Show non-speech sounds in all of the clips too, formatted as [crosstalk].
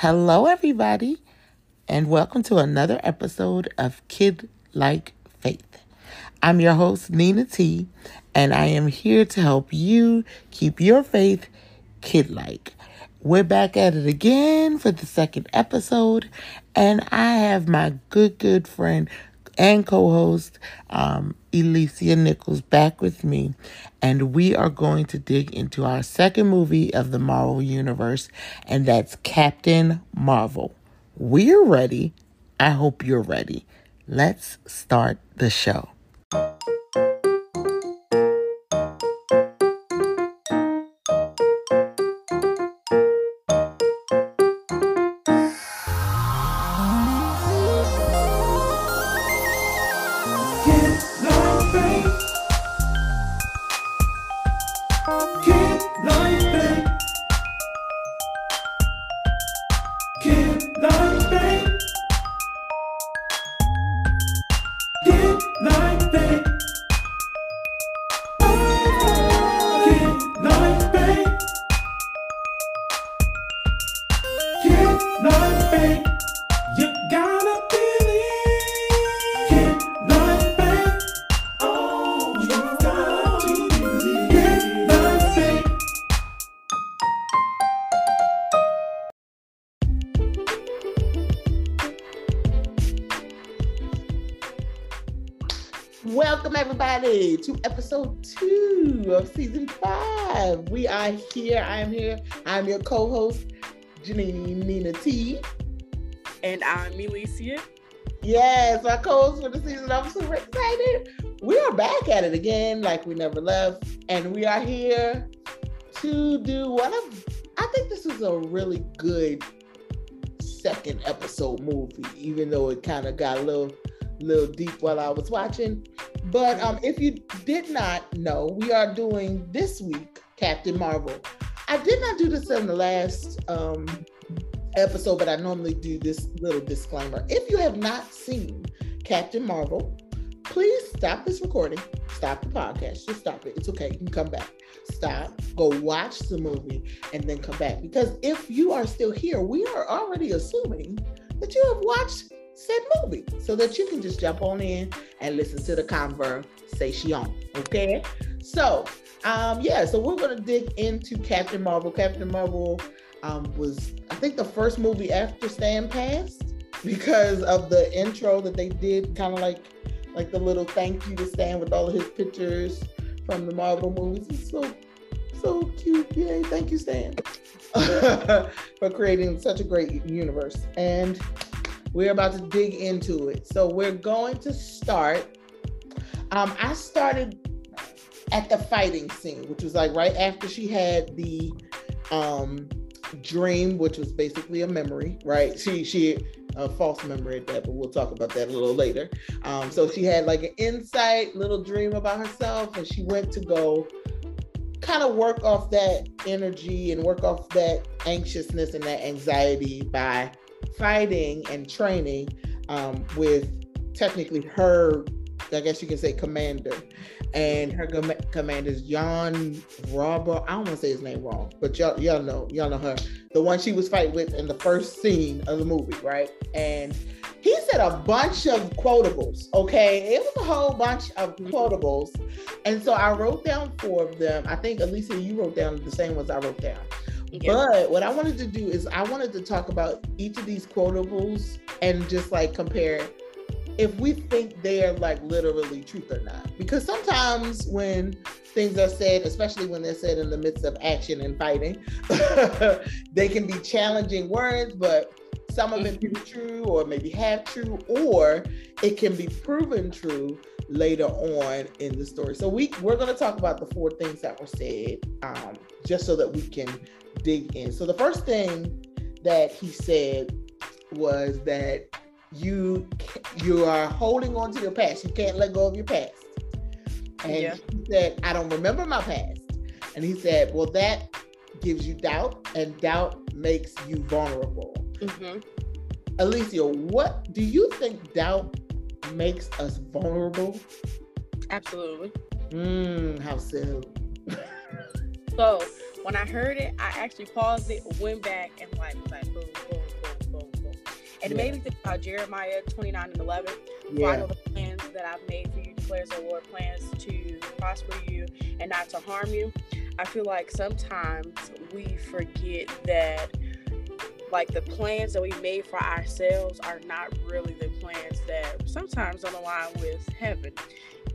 Hello, everybody, and welcome to another episode of Kid Like Faith. I'm your host, Neena T, and I am here to help you keep your faith kid like. We're back at it again for the second episode, and I have my good, good friend and co host, um, Alicia Nichols, back with me. And we are going to dig into our second movie of the Marvel Universe, and that's Captain Marvel. We're ready. I hope you're ready. Let's start the show. I am here. I'm your co host, Janine Neena T. And I'm Alicia. Yes, my co host for the season. I'm super excited. We are back at it again, like we never left. And we are here to do one of, I think this is a really good second episode movie, even though it kind of got a little little deep while I was watching. But um, if you did not know, we are doing this week Captain Marvel. I did not do this in the last um, episode, but I normally do this little disclaimer. If you have not seen Captain Marvel, please stop this recording, stop the podcast, just stop it. It's okay, you can come back. Stop, go watch the movie, and then come back. Because if you are still here, we are already assuming that you have watched said movie so that you can just jump on in and listen to the conversation. Okay. So, um, yeah, so we're going to dig into Captain Marvel. Captain Marvel um, was, I think, the first movie after Stan passed because of the intro that they did, kind of like like the little thank you to Stan with all of his pictures from the Marvel movies. It's so so cute. Yay, thank you, Stan, [laughs] for creating such a great universe. And we're about to dig into it. So we're going to start. Um, I started at the fighting scene, which was like right after she had the um, dream, which was basically a memory, right? She she a false memory at that, but we'll talk about that a little later. Um, so she had like an insight, little dream about herself, and she went to go kind of work off that energy and work off that anxiousness and that anxiety by fighting and training um, with technically her, I guess you can say, commander. And her com- commander is John Robert. I don't want to say his name wrong, but y'all, y'all know, y'all know her. The one she was fighting with in the first scene of the movie, right? And he said a bunch of quotables. Okay, it was a whole bunch of mm-hmm. quotables, and so I wrote down four of them. I think Alicia, you wrote down the same ones I wrote down. But what I wanted to do is I wanted to talk about each of these quotables and just like compare if we think they're like literally truth or not. Because sometimes when things are said, especially when they're said in the midst of action and fighting, [laughs] they can be challenging words, but some of it be mm-hmm. true or maybe half true, or it can be proven true later on in the story. So we we're going to talk about the four things that were said, um, just so that we can dig in. So the first thing that he said was that you you are holding on to your past. You can't let go of your past. And yeah. he said, I don't remember my past. And he said, Well, that gives you doubt, and doubt makes you vulnerable. Mm-hmm. Alicia, what do you think doubt makes us vulnerable? Absolutely. Mm, how so? so when I heard it, I actually paused it, went back, and like, like boom, boom, boom, boom, And it Yeah. made me think about Jeremiah 29 and 11. For I Yeah. know the plans that I've made for you, declares the Lord, plans to prosper you and not to harm you. I feel like sometimes we forget that like the plans that we made for ourselves are not really the plans that sometimes don't align with heaven.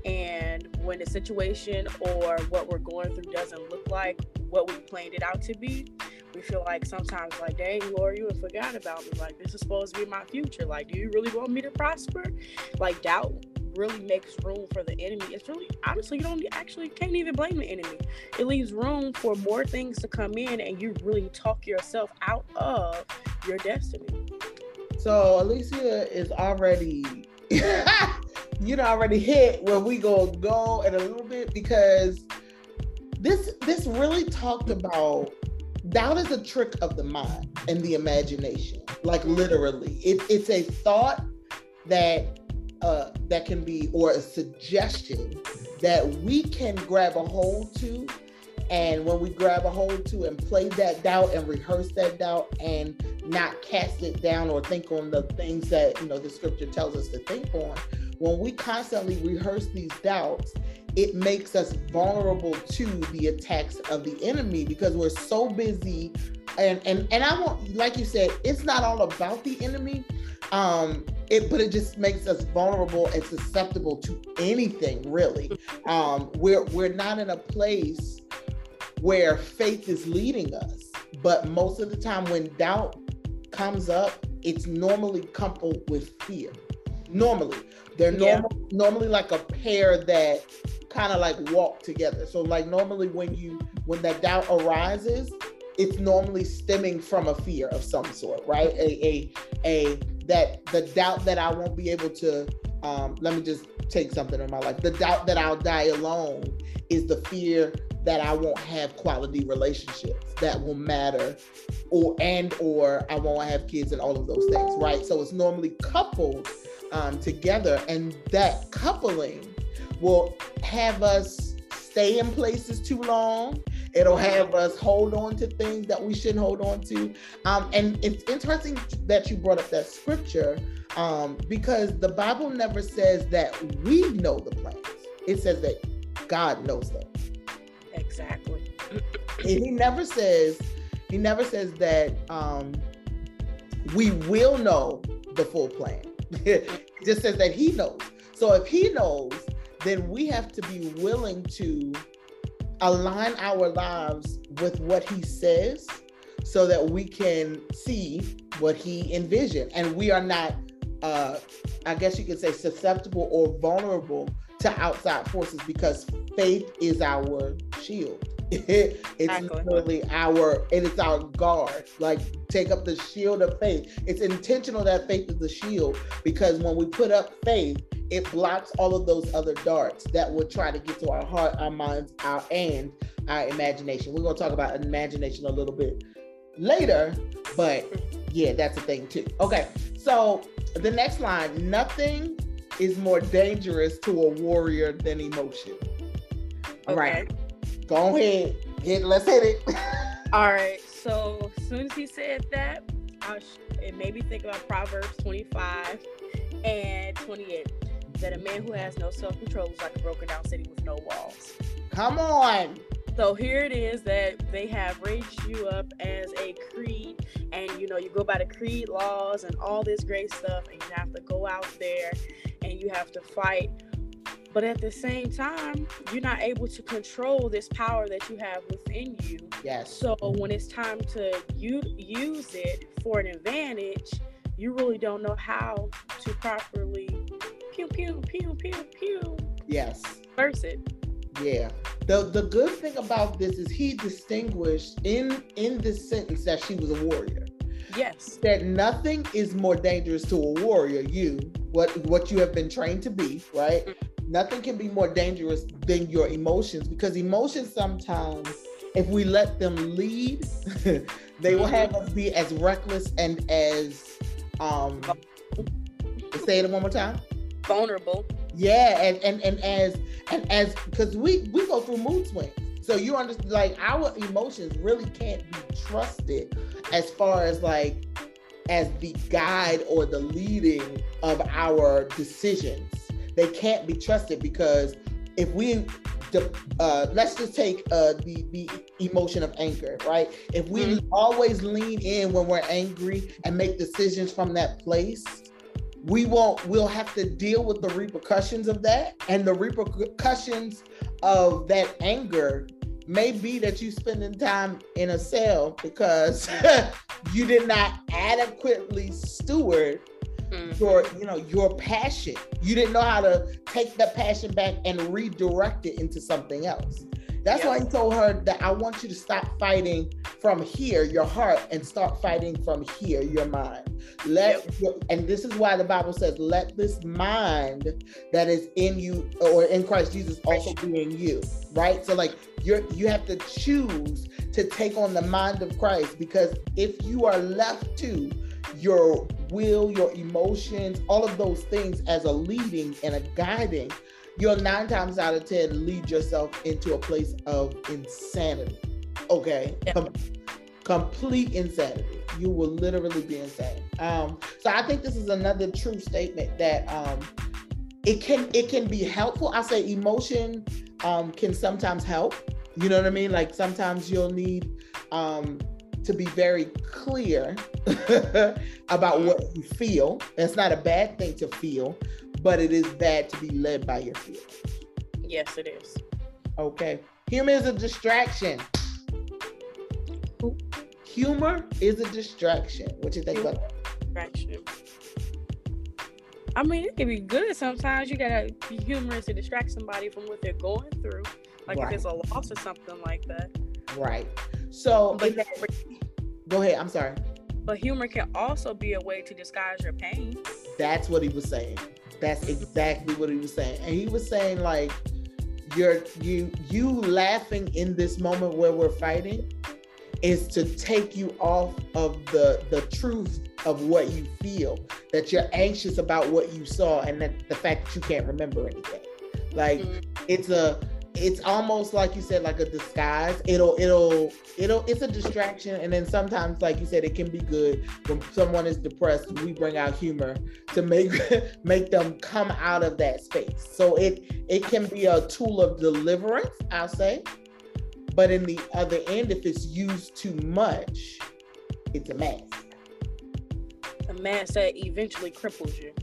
And when the situation or what we're going through doesn't look like what we planned it out to be, we feel like sometimes like, dang, Lord, you have forgot about me. Like this is supposed to be my future. Like, do you really want me to prosper? Like doubt really makes room for the enemy. It's really honestly you don't actually can't even blame the enemy. It leaves room for more things to come in and you really talk yourself out of your destiny. So Alicia is already, [laughs] you know, already hit where we go go in a little bit because this this really talked about doubt is a trick of the mind and the imagination. Like literally, it, it's a thought that uh, that can be or a suggestion that we can grab a hold to and when we grab a hold to and play that doubt and rehearse that doubt and not cast it down or think on the things that you know the scripture tells us to think on when we constantly rehearse these doubts it makes us vulnerable to the attacks of the enemy because we're so busy. And and and I want like you said it's not all about the enemy. Um it but it just makes us vulnerable and susceptible to anything really. Um we're we're not in a place where faith is leading us but most of the time when doubt comes up it's normally coupled with fear. Normally they're Yeah. normal, normally like a pair that kind of like walk together so like normally when you when that doubt arises it's normally stemming from a fear of some sort right a a, a that the doubt that i won't be able to um let me just take something in my life the doubt that i'll die alone is the fear that I won't have quality relationships that will matter or and or I won't have kids and all of those things, right? So it's normally coupled um, together and that coupling will have us stay in places too long. It'll have us hold on to things that we shouldn't hold on to. Um, and it's interesting that you brought up that scripture um, because the Bible never says that we know the plans. It says that God knows them. Exactly. And he never says, he never says that um, we will know the full plan. [laughs] just says that he knows. So if he knows, then we have to be willing to align our lives with what he says so that we can see what he envisioned. And we are not, uh, I guess you could say, susceptible or vulnerable to outside forces because faith is our shield. It's literally our and it is our guard. Like take up the shield of faith. It's intentional that faith is the shield because when we put up faith, it blocks all of those other darts that would try to get to our heart, our minds, our and our imagination. We're gonna talk about imagination a little bit later, but yeah, that's a thing too. Okay, so the next line, nothing is more dangerous to a warrior than emotion. All right, go ahead. Hit, let's hit it. [laughs] All right. So as soon as he said that, I was, it made me think about Proverbs 25 and 28. That a man who has no self control is like a broken down city with no walls. Come on. So here it is that they have raised you up as a creed, and you know you go by the creed laws and all this great stuff, and you have to go out there and you have to fight. But at the same time, you're not able to control this power that you have within you. Yes. So when it's time to u- use it for an advantage, you really don't know how to properly pew pew pew pew pew Yes. verse it. Yeah. The the good thing about this is he distinguished in in this sentence that she was a warrior. Yes. That nothing is more dangerous to a warrior, you, what what you have been trained to be, right? Mm-hmm. Nothing can be more dangerous than your emotions because emotions sometimes if we let them lead, [laughs] they will have us be as reckless and as um say it one more time. Vulnerable. Yeah, and and and as and as because we we go through mood swings, so you understand like our emotions really can't be trusted as far as like as the guide or the leading of our decisions. They can't be trusted because if we uh, let's just take uh, the the emotion of anger, right? If we mm-hmm. always lean in when we're angry and make decisions from that place, we won't. We'll have to deal with the repercussions of that, and the repercussions of that anger may be that you spending time in a cell because [laughs] you did not adequately steward mm-hmm. your you know your passion you didn't know how to take that passion back and redirect it into something else that's why he told her that I want you to stop fighting from here, your heart, and start fighting from here, your mind. Let yep. your, and this is why the Bible says, "Let this mind that is in you or in Christ Jesus also be in you." Right. So like you're you have to choose to take on the mind of Christ because if you are left to your will, your emotions, all of those things as a leading and a guiding, you'll nine times out of 10 lead yourself into a place of insanity. Okay. Yeah. Com- complete insanity. You will literally be insane. Um, so I think this is another true statement that um, it can it can be helpful. I say emotion um, can sometimes help. You know what I mean? Like sometimes you'll need um, to be very clear [laughs] about mm-hmm. what you feel. It's not a bad thing to feel, but it is bad to be led by your feelings. Yes, it is. Okay. Humor is a distraction. Humor is a distraction. What you think about that? Distraction. I mean, it can be good sometimes. You gotta be humorous to distract somebody from what they're going through. Like right. if it's a loss or something like that. Right. So, but that, go ahead. I'm sorry. But humor can also be a way to disguise your pain. That's what he was saying. That's exactly what he was saying. And he was saying like you're you you laughing in this moment where we're fighting is to take you off of the the truth of what you feel that you're anxious about what you saw and that the fact that you can't remember anything like mm-hmm. it's a it's almost like you said like a disguise. It'll it'll it'll it's a distraction. And then sometimes like you said it can be good when someone is depressed. We bring out humor to make [laughs] make them come out of that space. So it it can be a tool of deliverance i'll say. But in the other end if it's used too much it's a mask a mask that eventually cripples you.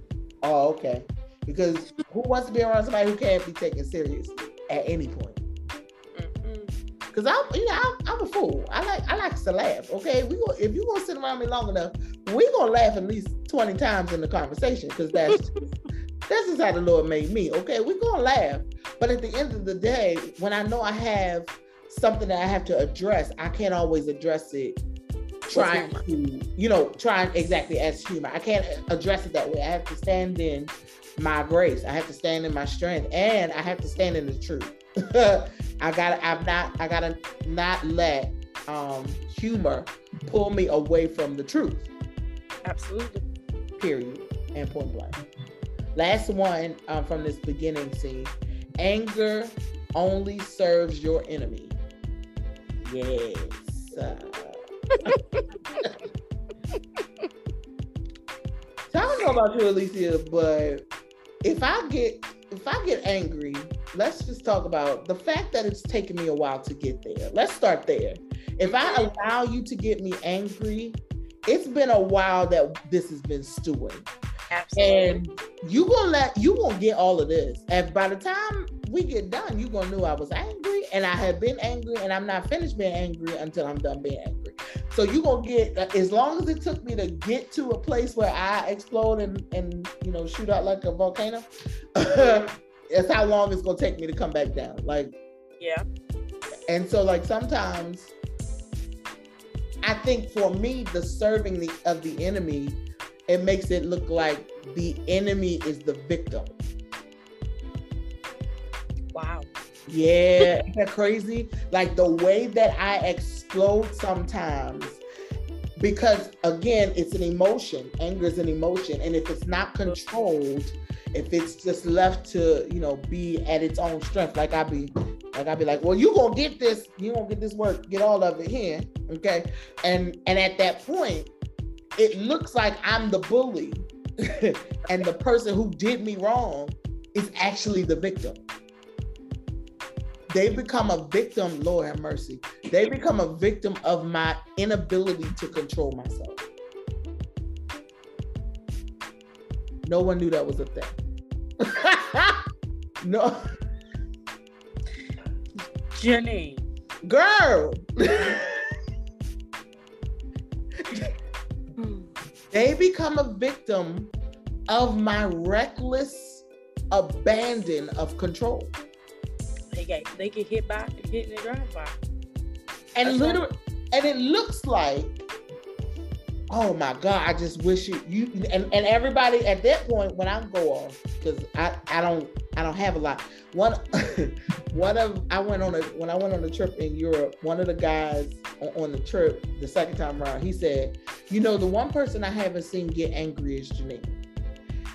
Oh okay. Because who wants to be around somebody who can't be taken seriously at any point. Cause I'm, you know, I'm, I'm, a fool. I like, I like to laugh. Okay, we go. If you gonna sit around me long enough, we gonna laugh at least twenty times in the conversation. Cause that's [laughs] that's just how the Lord made me. Okay, we gonna laugh. But at the end of the day, when I know I have something that I have to address, I can't always address it trying to, you know, trying exactly as humor. I can't address it that way. I have to stand in my grace. I have to stand in my strength and I have to stand in the truth. [laughs] I gotta I'm not I gotta not let um humor pull me away from the truth. Absolutely. Period. And point blank. Last one um, from this beginning scene. Anger only serves your enemy. Yes. Uh, [laughs] so I don't know about you, Alicia, but if I get if I get angry, let's just talk about the fact that it's taken me a while to get there. Let's start there. If I allow you to get me angry, it's been a while that this has been stewing. Absolutely. And you gonna let you gonna get all of this. And by the time we get done, you're gonna know I was angry and I have been angry and I'm not finished being angry until I'm done being angry. So you're gonna get as long as it took me to get to a place where I explode and and you know shoot out like a volcano. [laughs] that's how long it's gonna take me to come back down. Like yeah. And so like sometimes I think for me the serving the of the enemy it makes it look like the enemy is the victim. Wow. Yeah, [laughs] isn't that crazy? Like the way that I explode sometimes, because again, it's an emotion. Anger is an emotion. And if it's not controlled, if it's just left to, you know, be at its own strength, like I be like I'd be like, well, you gonna get this, you gonna get this work, get all of it here. Okay. And and at that point, it looks like I'm the bully [laughs] and the person who did me wrong is actually the victim. They become a victim, Lord have mercy. They become a victim of my inability to control myself. No one knew that was a thing. [laughs] no. Jenny. Girl. [laughs] they become a victim of my reckless abandon of control. They get they get hit by hit in the drive by. And literally and it looks like oh my god i just wish you you and, and everybody at that point when i go off because i i don't i don't have a lot. One [laughs] one of i went on a when i went on a trip in europe one of the guys on, on the trip the second time around he said you know the one person i haven't seen get angry is janine.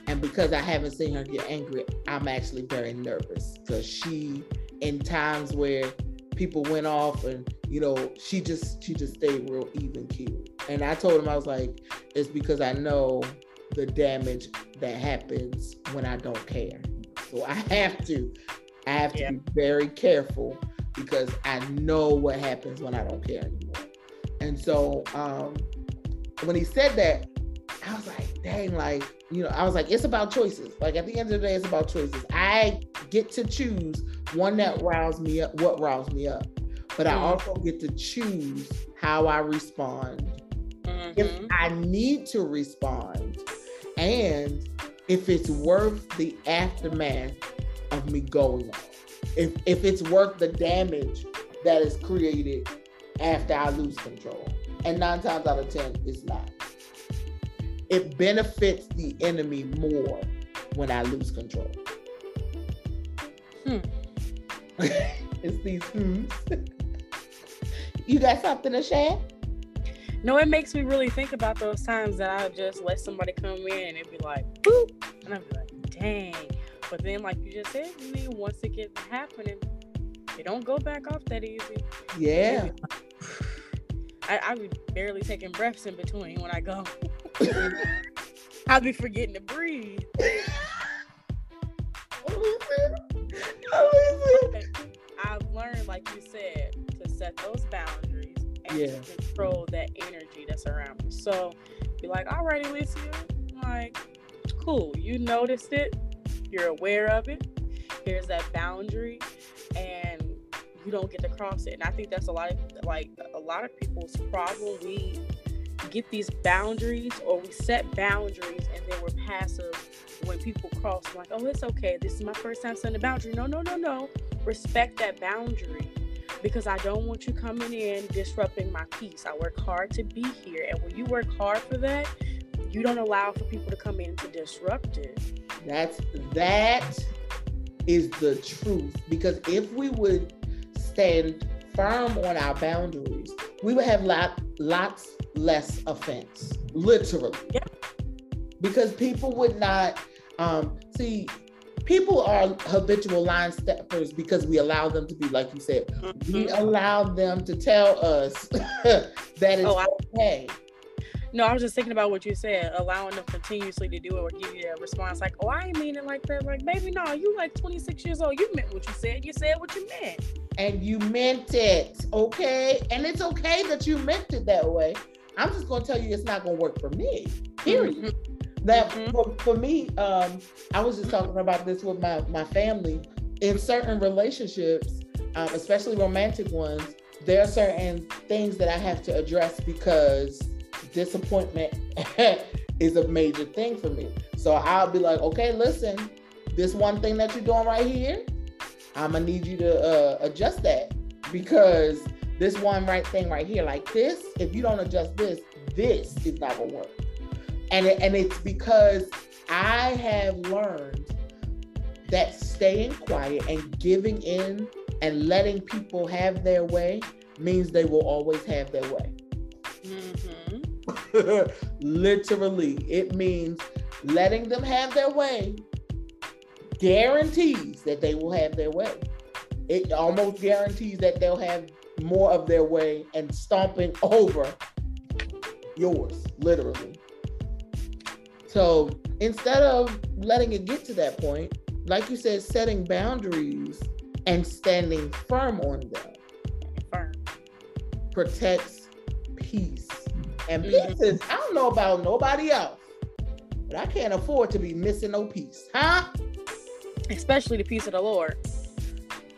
And because i haven't seen her get angry i'm actually very nervous because she in times where people went off and you know she just she just stayed real even keel. And i told him i was like it's because i know the damage that happens when i don't care. So i [laughs] have to i have to yeah. be very careful because i know what happens when i don't care anymore. And so um when he said that i was like dang like you know i was like it's about choices like at the end of the day it's about choices i get to choose one that riles me up what riles me up but I mm-hmm. also get to choose how I respond. Mm-hmm. If I need to respond, and if it's worth the aftermath of me going off, if if it's worth the damage that is created after I lose control. And nine times out of ten, it's not. It benefits the enemy more when I lose control. Hmm. [laughs] it's these hmm. [laughs] You got something to share? No, it makes me really think about those times that I just let somebody come in and be like, boop, and I'd be like, dang. But then, like you just said, mean, once it gets happening, it don't go back off that easy. Yeah. [sighs] I, I be barely taking breaths in between when I go. [laughs] [laughs] I'll be forgetting to breathe. I've learned, like you said, to set those boundaries and yeah. control that energy that's around me. So be like, all right, Alicia, like, cool, you noticed it, you're aware of it. Here's that boundary, and you don't get to cross it. And I think that's a lot of like a lot of people's problem. We get these boundaries or we set boundaries and then we're passive when people cross like oh it's okay this is my first time setting a boundary no no no no respect that boundary because I don't want you coming in disrupting my peace. I work hard to be here. And when you work hard for that, you don't allow for people to come in to disrupt it. That's that is the truth. Because if we would stand firm on our boundaries, we would have lot lots less offense. Literally. Yeah. Because people would not um see people are habitual line steppers because we allow them to be, like you said, mm-hmm. we allow them to tell us [laughs] that it's oh, I, okay. No, I was just thinking about what you said, allowing them continuously to do it or give you a response like, oh, I ain't mean it like that. Like, baby, no, you like 26 years old. You meant what you said. You said what you meant. And you meant it, okay? And it's okay that you meant it that way. I'm just gonna tell you it's not gonna work for me. Period. Mm-hmm that mm-hmm. for, for me um i was just talking about this with my my family in certain relationships um, especially romantic ones there are certain things that i have to address because disappointment [laughs] is a major thing for me so i'll be like okay listen this one thing that you're doing right here i'm gonna need you to uh, adjust that because this one right thing right here like this if you don't adjust this this is not gonna work and it, and it's because I have learned that staying quiet and giving in and letting people have their way means they will always have their way. Mm-hmm. [laughs] Literally, it means letting them have their way guarantees that they will have their way. It almost guarantees that they'll have more of their way and stomping over yours, literally. So instead of letting it get to that point, like you said, setting boundaries and standing firm on them Firm. protects peace. And Mhm. peace is, I don't know about nobody else, but I can't afford to be missing no peace. Huh? Especially the peace of the Lord.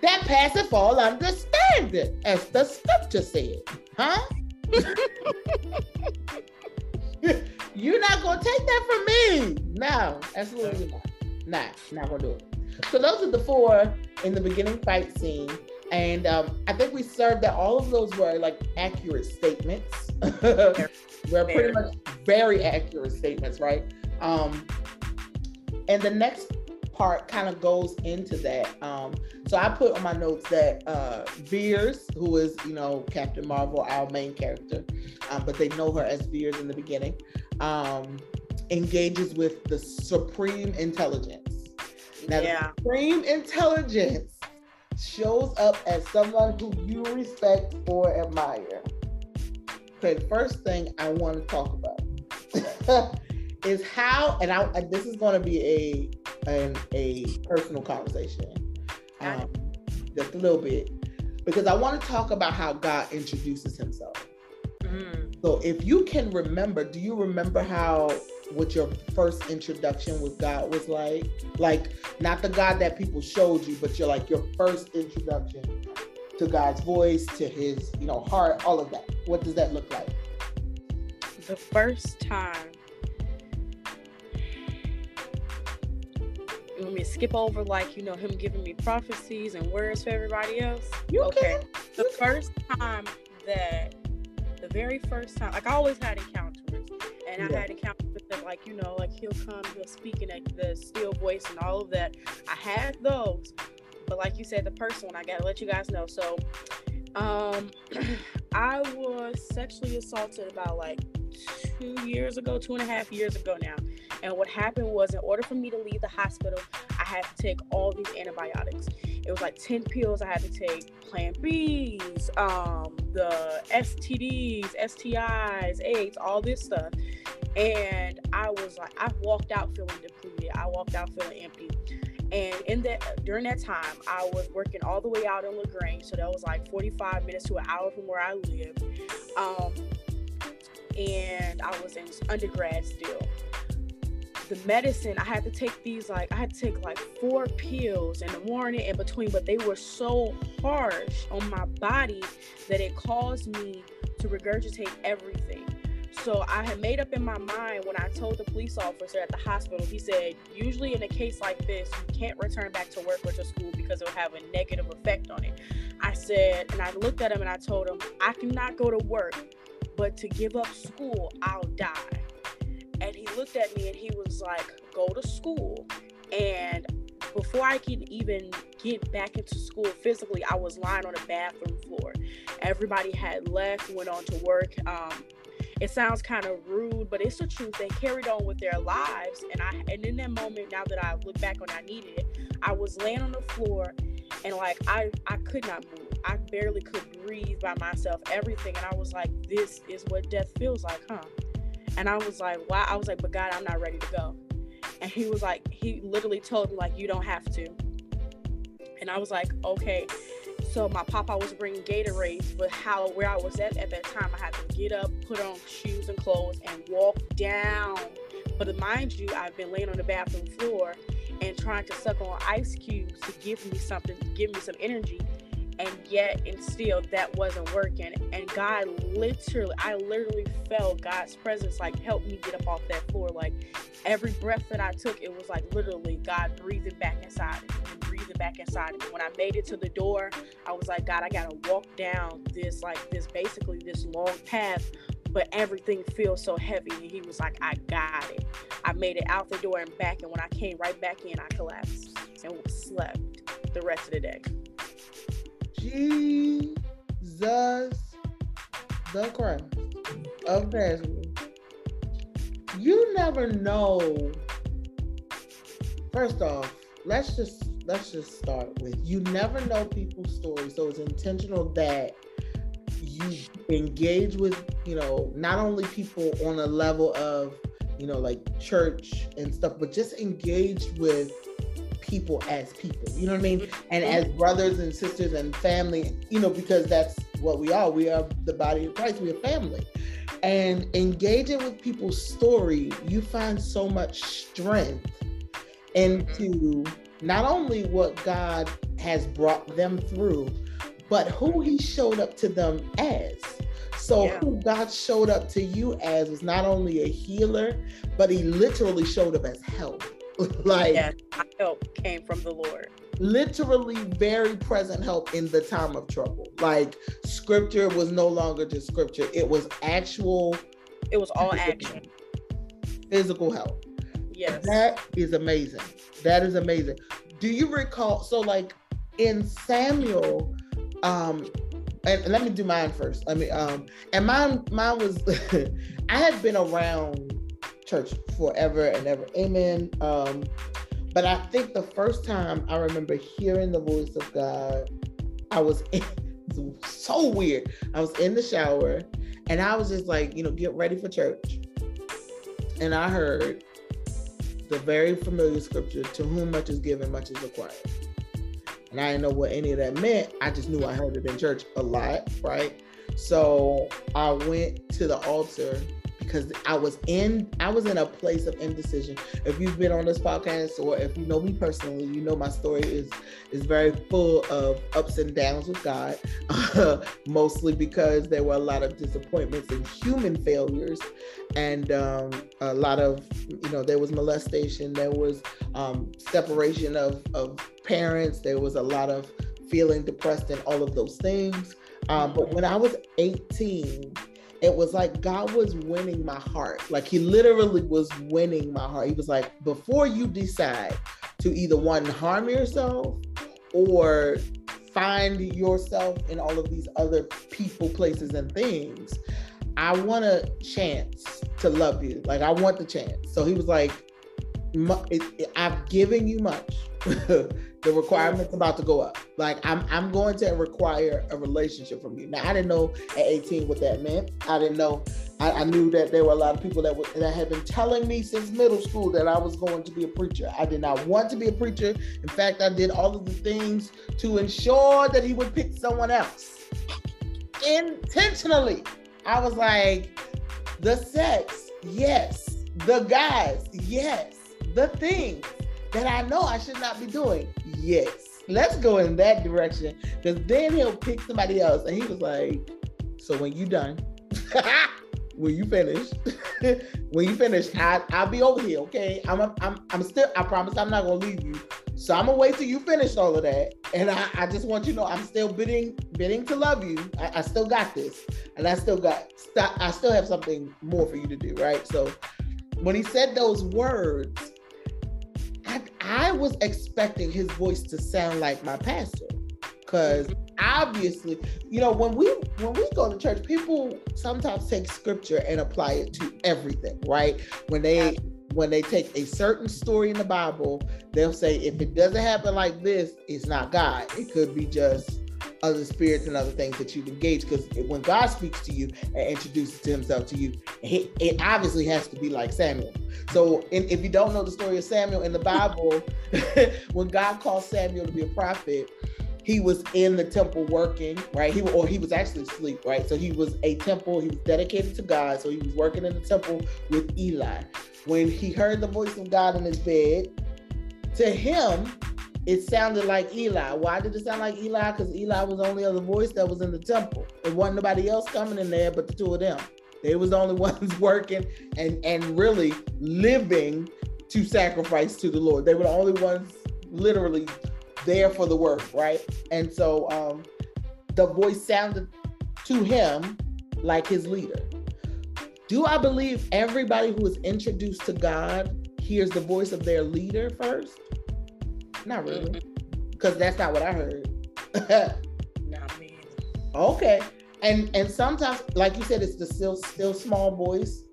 That passeth all understanding, as the scripture said. Huh? [laughs] You're not gonna take that from me. No, absolutely not. Not, not gonna do it. So those are the four in the beginning fight scene. And um, I think we served that all of those were like accurate statements. [laughs] were pretty much very accurate statements, right? Um, and the next part kind of goes into that. Um, so I put on my notes that uh, Vers, who is you know Captain Marvel, our main character, um, but they know her as Vers in the beginning, um, engages with the Supreme Intelligence. Now, Yeah. the Supreme Intelligence shows up as someone who you respect or admire. Okay, first thing I want to talk about [laughs] is how, and I, this is going to be a an, a personal conversation, um, just a little bit, because I want to talk about how God introduces Himself. Mm. So, if you can remember, do you remember how what your first introduction with God was like? Like, not the God that people showed you, but you're like your first introduction to God's voice, to His, you know, heart, all of that. What does that look like? The first time. You want me to skip over like you know him giving me prophecies and words for everybody else? You Okay. can. The first time that the very first time like I always had encounters and I had encounters with him like you know like he'll come he'll speak in a- the still voice and all of that. I had those. But like you said, the first one I gotta let you guys know. So um [clears throat] I was sexually assaulted about like two years ago, two and a half years ago now. And what happened was, in order for me to leave the hospital, had to take all these antibiotics. It was like 10 pills I had to take Plan B's, um, the STDs, STIs, AIDS, all this stuff. And I was like, I walked out feeling depleted. I walked out feeling empty. And in that during that time, I was working all the way out in Lagrange, so that was like 45 minutes to an hour from where I lived. Um, and I was in undergrad still. The medicine, I had to take these like I had to take like four pills and the morning in between, but they were so harsh on my body that it caused me to regurgitate everything. So I had made up in my mind when I told the police officer at the hospital, he said, usually in a case like this, you can't return back to work or to school because it'll have a negative effect on it. I said, and I looked at him and I told him, I cannot go to work, but to give up school, I'll die. And he looked at me and he was like, go to school. And before I could even get back into school physically, I was lying on a bathroom floor. Everybody had left, went on to work. Um, it sounds kind of rude, but it's the truth. They carried on with their lives, and I and in that moment, now that I look back on, I needed it. I was laying on the floor, and like I I could not move. I barely could breathe by myself. Everything, and I was like, this is what death feels like, huh? And I was like, wow. I was like, but God, I'm not ready to go. And he was like, he literally told me like, you don't have to. And I was like, okay. So my papa was bringing Gatorade, but how where I was at at that time, I had to get up, put on shoes and clothes, and walk down. But mind you, I've been laying on the bathroom floor and trying to suck on ice cubes to give me something, give me some energy, and yet and still that wasn't working. And God literally, I literally felt God's presence like help me get up off that floor. Like every breath that I took, it was like literally God breathing back inside and breathing back inside me. When I made it to the door, I was like, God, I gotta walk down this like this basically this long path, but everything feels so heavy. And he was like, I got it. I made it out the door and back, and when I came right back in, I collapsed and slept the rest of the day. Jesus the Christ of Nazareth. You never know. First off, let's just let's just start with you never know people's stories. So it's intentional that you engage with you know not only people on a level of you know like church and stuff but just engage with people as people you know what i mean and mm-hmm. as brothers and sisters and family you know because that's what we are we are the body of christ we are family and engaging with people's story you find so much strength into mm-hmm. not only what god has brought them through but who he showed up to them as. So yeah. who God showed up to you as was not only a healer, but he literally showed up as help. [laughs] like yeah, help came from the Lord. Literally very present help in the time of trouble. Like scripture was no longer just scripture. It was actual it was all action. Physical help. Yes. That is amazing. That is amazing. Do you recall so like in Samuel um and let me do mine first. Let mean, um, and mine, mine was, [laughs] I had been around church forever and ever. Amen. Um, but I think the first time I remember hearing the voice of God, I was in, [laughs] so weird. I was in the shower, and I was just like, you know, get ready for church, and I heard the very familiar scripture: "To whom much is given, much is required." and I didn't know what any of that meant. I just knew I heard it in church a lot, right? So I went to the altar because I was in I was in a place of indecision. If you've been on this podcast or if you know me personally, you know my story is is very full of ups and downs with God, [laughs] mostly because there were a lot of disappointments and human failures, and um, a lot of you know there was molestation, there was um, separation of of parents, there was a lot of feeling depressed and all of those things. Um, but when I was 18 it was like God was winning my heart. Like he literally was winning my heart. He was like, before you decide to either one harm yourself or find yourself in all of these other people, places, and things, I want a chance to love you. Like I want the chance. So he was like, I've given you much. [laughs] the requirement's about to go up. Like I'm I'm going to require a relationship from you. Now I didn't know at 18 what that meant. I didn't know. I, I knew that there were a lot of people that, that had been telling me since middle school that I was going to be a preacher. I did not want to be a preacher. In fact, I did all of the things to ensure that he would pick someone else intentionally. I was like, the sex, yes. The guys, yes. The things that I know I should not be doing, yes, let's go in that direction. Because then he'll pick somebody else. And he was like, So when you done, [laughs] when you finish, [laughs] when you finish, I, I'll be over here, okay? I'm, a, I'm, I'm still, I promise I'm not going to leave you. So I'm gonna wait till you finish all of that, and I, I just want you to know I'm still bidding bidding to love you. I, I still got this, and I still got I still have something more for you to do, right? So when he said those words, I, I was expecting his voice to sound like my pastor. Because obviously you know when we when we go to church people sometimes take scripture and apply it to everything right? When they when they take a certain story in the bible they'll say if it doesn't happen like this it's not god. It could be just other spirits and other things that you've engaged. Because when God speaks to you and introduces himself to you, it obviously has to be like Samuel. So if you don't know the story of Samuel in the Bible, [laughs] when God called Samuel to be a prophet, he was in the temple working, right? He or he was actually asleep, right? So he was a temple. He was dedicated to God, so he was working in the temple with Eli. When he heard the voice of God in his bed, to him, it sounded like Eli. Why did it sound like Eli? Because Eli was the only other voice that was in the temple. There wasn't nobody else coming in there but the two of them. They was the only [laughs] ones working and and really living to sacrifice to the Lord. They were the only ones literally there for the work, right? And so um, the voice sounded to him like his leader. Do I believe everybody who is introduced to God hears the voice of their leader first? Not really. Because mm-hmm. that's not what I heard. [laughs] not me. Okay. And and sometimes, like you said, it's the still still small voice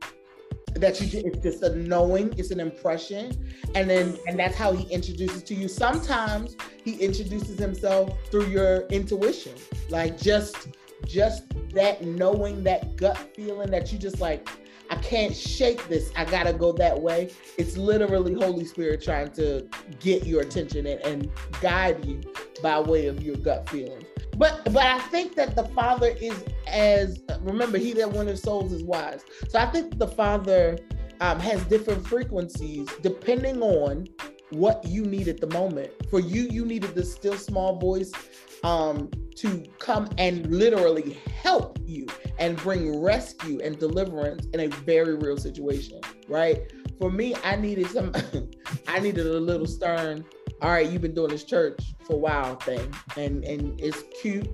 that you it's just a knowing, it's an impression. And then and that's how he introduces to you. Sometimes he introduces himself through your intuition. Like just just that knowing, that gut feeling that you just like, I can't shake this. I gotta go that way. It's literally Holy Spirit trying to get your attention and, and guide you by way of your gut feelings. But but I think that the Father is as remember, he that winneth souls is wise. So I think the Father um, has different frequencies depending on what you need at the moment. For you, you needed the still small voice um, to come and literally help you and bring rescue and deliverance in a very real situation, right? For me, I needed some, [laughs] I needed a little stern. All right, you've been doing this church for a while thing, and and it's cute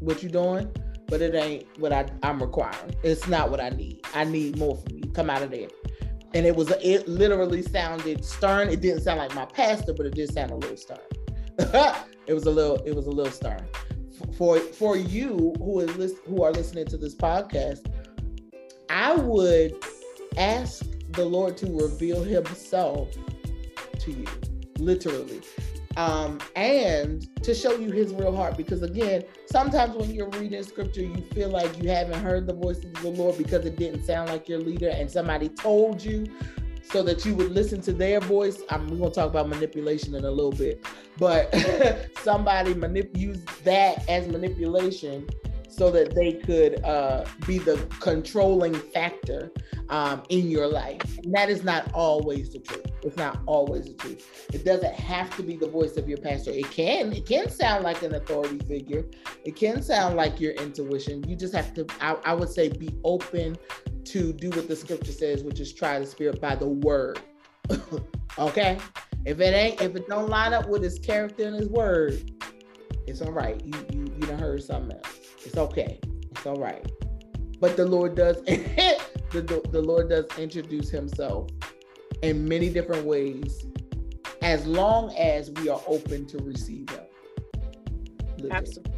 what you're doing, but it ain't what I, I'm requiring. It's not what I need. I need more from you. Come out of there. And it was it literally sounded stern. It didn't sound like my pastor, but it did sound a little stern. [laughs] it was a little it was a little star. For for you who is list, who are listening to this podcast, I would ask the Lord to reveal Himself to you, literally um, and to show you his real heart. Because again, sometimes when you're reading scripture, you feel like you haven't heard the voice of the Lord because it didn't sound like your leader, and somebody told you so that you would listen to their voice. I'm we're gonna talk about manipulation in a little bit, but [laughs] somebody manip- use that as manipulation so that they could uh, be the controlling factor um, in your life. And that is not always the truth. It's not always the truth. It doesn't have to be the voice of your pastor. It can. It can sound like an authority figure. It can sound like your intuition. You just have to. I, I would say be open to do what the scripture says, which is try the spirit by the word. [laughs] okay. If it ain't, if it don't line up with his character and his word, it's all right. You you you done heard something else. It's okay. It's all right. But the Lord does [laughs] the, the Lord does introduce himself in many different ways as long as we are open to receive him. Absolutely.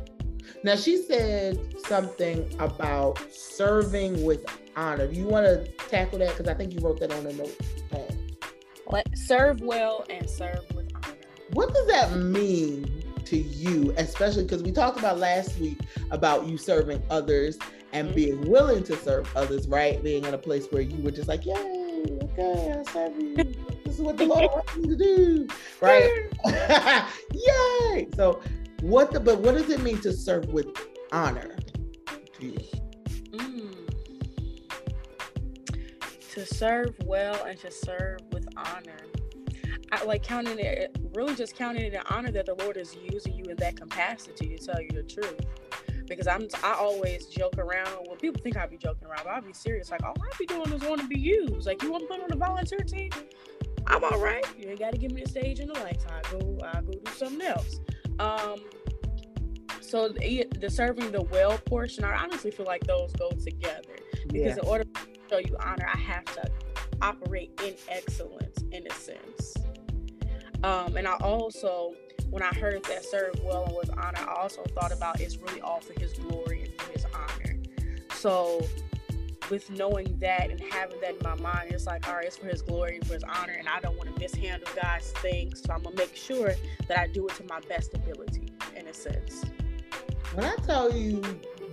Now she said something about serving with honor. Do you want to tackle that? Because I think you wrote that on a note. Let serve well and serve with honor. What does that mean to you, especially because we talked about last week about you serving others and mm-hmm. being willing to serve others, right? Being in a place where you were just like, yay, okay, I'll serve you. This is what the Lord wants me to do, [laughs] right? [laughs] yay! So, what the but what does it mean to serve with honor to? Mm. To serve well and to serve with honor. I like counting it, really just counting it an honor that the Lord is using you in that capacity to tell you the truth. Because I'm, I always joke around. Well, people think I be joking around, but I'll be serious. Like all I be doing is want to be used. Like you want to put on a volunteer team, I'm all right. You ain't got to give me a stage and the lights. I go, I go do something else. Um, so the, the, serving the well portion, I honestly feel like those go together. Because yeah. in order to show you honor, I have to operate in excellence in a sense. Um, and I also, when I heard that served well and with honor, I also thought about it's really all for his glory and for his honor. So with knowing that and having that in my mind, it's like, all right, it's for his glory and for his honor, and I don't want to mishandle God's things. So I'm gonna make sure that I do it to my best ability in a sense. When I tell you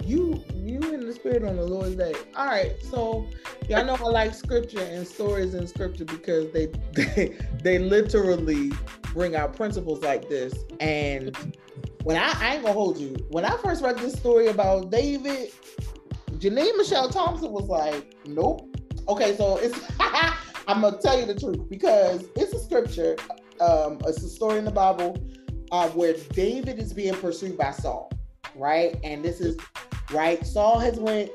you you in the spirit on the Lord's day. All right, so y'all know I like scripture and stories in scripture because they [laughs] they they literally bring out principles like this. And when I, I ain't gonna hold you, when I first read this story about David, Janine Michelle Thompson was like, Nope. Okay, so it's [laughs] I'm gonna tell you the truth because it's a scripture, um, it's a story in the Bible uh, where David is being pursued by Saul, right? And this is right? Saul has went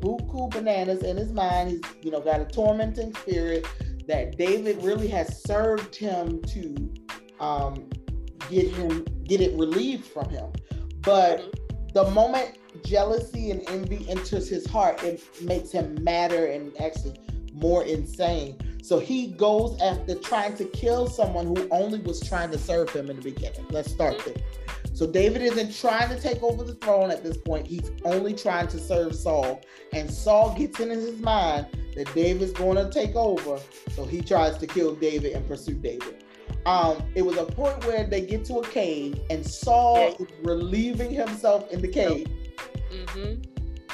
buku bananas in his mind. He's, you know, got a tormenting spirit that David really has served him to um, get him get it relieved from him. But the moment jealousy and envy enters his heart, it makes him madder and actually more insane. So he goes after trying to kill someone who only was trying to serve him in the beginning. Let's start there. So David isn't trying to take over the throne at this point. He's only trying to serve Saul. And Saul gets in his mind that David's going to take over. So he tries to kill David and pursue David. Um, it was a point where they get to a cave and Saul is relieving himself in the cave. Mm-hmm.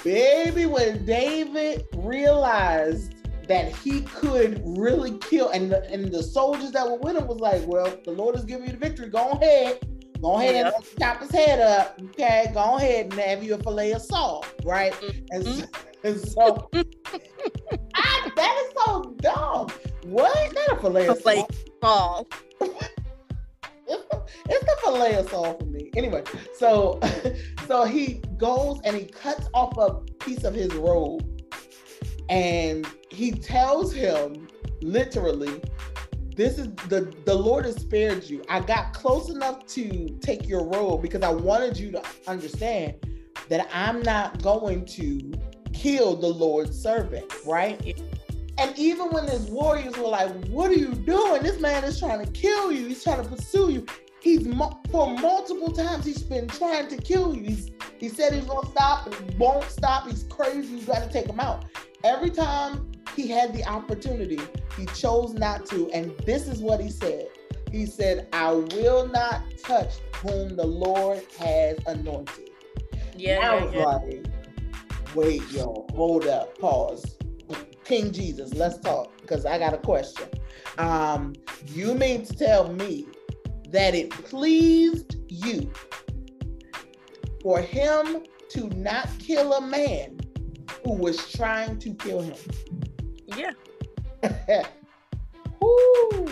Baby, when David realized that he could really kill, and the, and the soldiers that were with him was like, "Well, the Lord has given you the victory. Go ahead, go ahead yep. and chop his head up. Okay, go ahead and have you a fillet of Saul, right?" Mm-hmm. [laughs] And so, and [laughs] so I, that is so dumb. What? Not a fillet of Saul. [laughs] it's, the, it's the fillet of Saul for me. Anyway, so so he goes and he cuts off a piece of his robe and he tells him literally this is the the lord has spared you. I got close enough to take your role because i wanted you to understand that i'm not going to kill the lord's servant right? And even when his warriors were like what are you doing? This man is trying to kill you. He's trying to pursue you. He's for multiple times he's been trying to kill you. He's he said he's gonna stop and won't stop. He's crazy. You gotta take him out. Every time he had the opportunity, he chose not to. And this is what he said He said, I will not touch whom the Lord has anointed. Yeah. I was yeah. like, wait, yo, hold up, pause. King Jesus, let's talk because I got a question. Um, you mean to tell me that it pleased you for him to not kill a man who was trying to kill him. Yeah. [laughs] Whoo,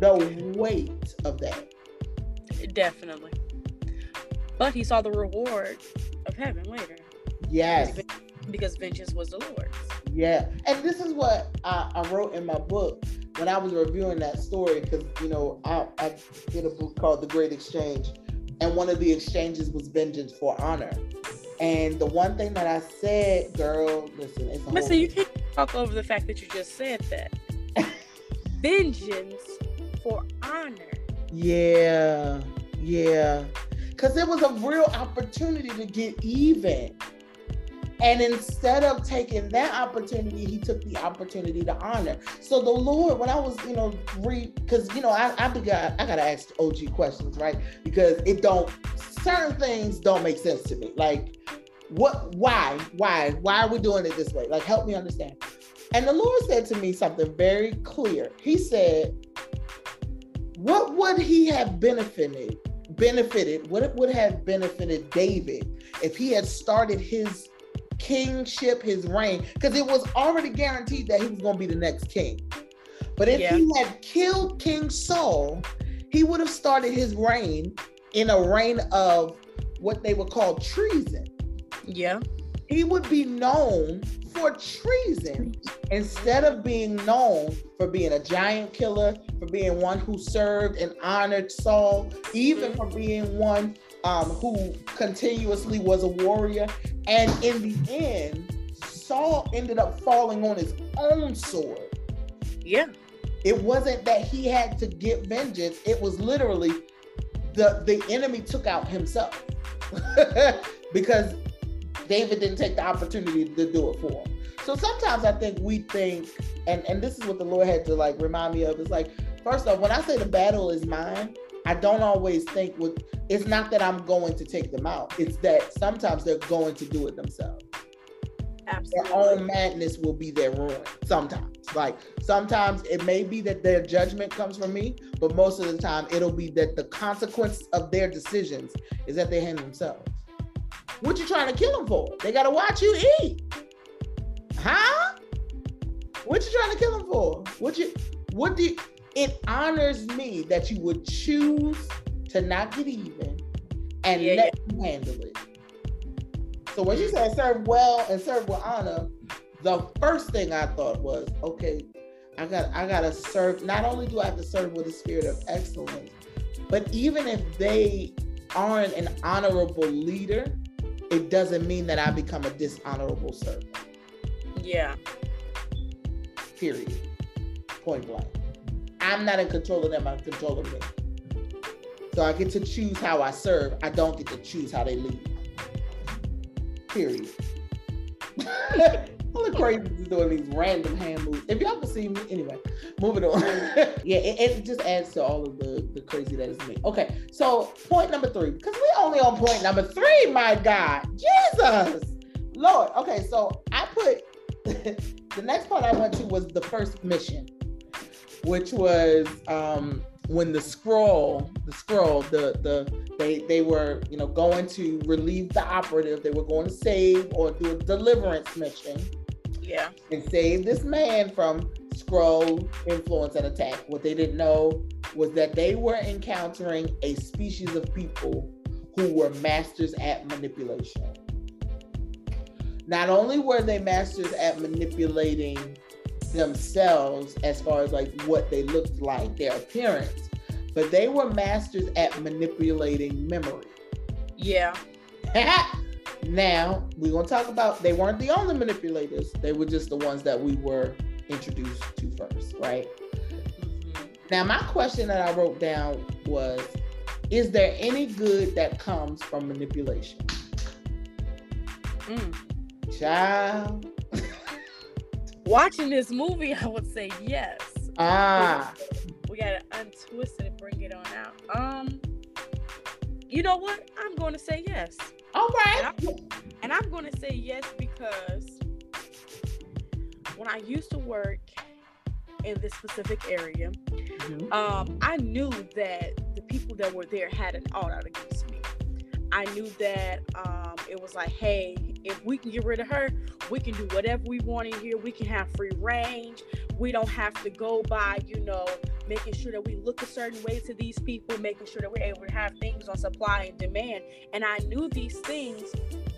the weight of that. Definitely. But he saw the reward of heaven later. Yes. Because vengeance was the Lord's. Yeah. And this is what I, I wrote in my book when I was reviewing that story, because, you know, I, I did a book called The Great Exchange. And one of the exchanges was vengeance for honor. And the one thing that I said, girl, listen, it's a listen. You can't talk over the fact that you just said that. [laughs] Vengeance for honor. Yeah, yeah, because it was a real opportunity to get even. And instead of taking that opportunity, he took the opportunity to honor. So the Lord, when I was, you know, read, because you know, I I got I gotta ask OG questions, right? Because it don't certain things don't make sense to me. Like, what? Why? Why? Why are we doing it this way? Like, help me understand. And the Lord said to me something very clear. He said, "What would he have benefited? Benefited? What would have benefited David if he had started his kingship, his reign? Because it was already guaranteed that he was going to be the next king. But if yeah. he had killed King Saul, he would have started his reign in a reign of what they would call treason. Yeah. He would be known for treason instead of being known for being a giant killer, for being one who served and honored Saul, even for being one um, who continuously was a warrior. And in the end, Saul ended up falling on his own sword. Yeah. It wasn't that he had to get vengeance, it was literally the the enemy took out himself [laughs] because David didn't take the opportunity to do it for him. So sometimes I think we think, and and this is what the Lord had to like remind me of. It's like first off, when I say the battle is mine, I don't always think with. It's not that I'm going to take them out. It's that sometimes they're going to do it themselves. Absolutely. Their own madness will be their ruin. Sometimes, like sometimes it may be that their judgment comes from me, but most of the time it'll be that the consequence of their decisions is that they handle themselves. What you trying to kill them for? They gotta watch you eat. Huh? What you trying to kill them for? What you? What do? You, it honors me that you would choose to not get even and yeah, let yeah. handle it. So when she said serve well and serve with honor, the first thing I thought was, okay, I got I gotta serve. Not only do I have to serve with a spirit of excellence, but even if they aren't an honorable leader, it doesn't mean that I become a dishonorable servant. Yeah. Period. Point blank. I'm not in control of them, I'm in control of me. So I get to choose how I serve. I don't get to choose how they lead. Period. [laughs] All the crazy doing these random hand moves. If y'all can see me, anyway, moving on. [laughs] yeah, it, it, just adds to all of the, the crazy that is me. Okay, so point number three, because we're only on point number three, my God. Jesus. Lord. Okay, so I put [laughs] the next part I went to was the first mission, which was um when the Skrull, the Skrull, the the they they were you know going to relieve the operative. They were going to save or do a deliverance mission. Yeah. And save this man from Skrull influence and attack. What they didn't know was that they were encountering a species of people who were masters at manipulation. Not only were they masters at manipulating themselves as far as like what they looked like, their appearance, but they were masters at manipulating memory. Yeah. [laughs] now we're gonna talk about they weren't the only manipulators, they were just the ones that we were introduced to first, right? Mm-hmm. Now, my question that I wrote down was Is there any good that comes from manipulation? Mm. Child watching this movie, I would say yes. Ah. We gotta untwist it and bring it on out. Um, you know what? I'm going to say yes. All right. And I'm, and I'm going to say yes because when I used to work in this specific area, mm-hmm. um, I knew that the people that were there had an all out against me. I knew that um, it was like, hey, if we can get rid of her, we can do whatever we want in here. We can have free range. We don't have to go by, you know, making sure that we look a certain way to these people, making sure that we're able to have things on supply and demand. And I knew these things,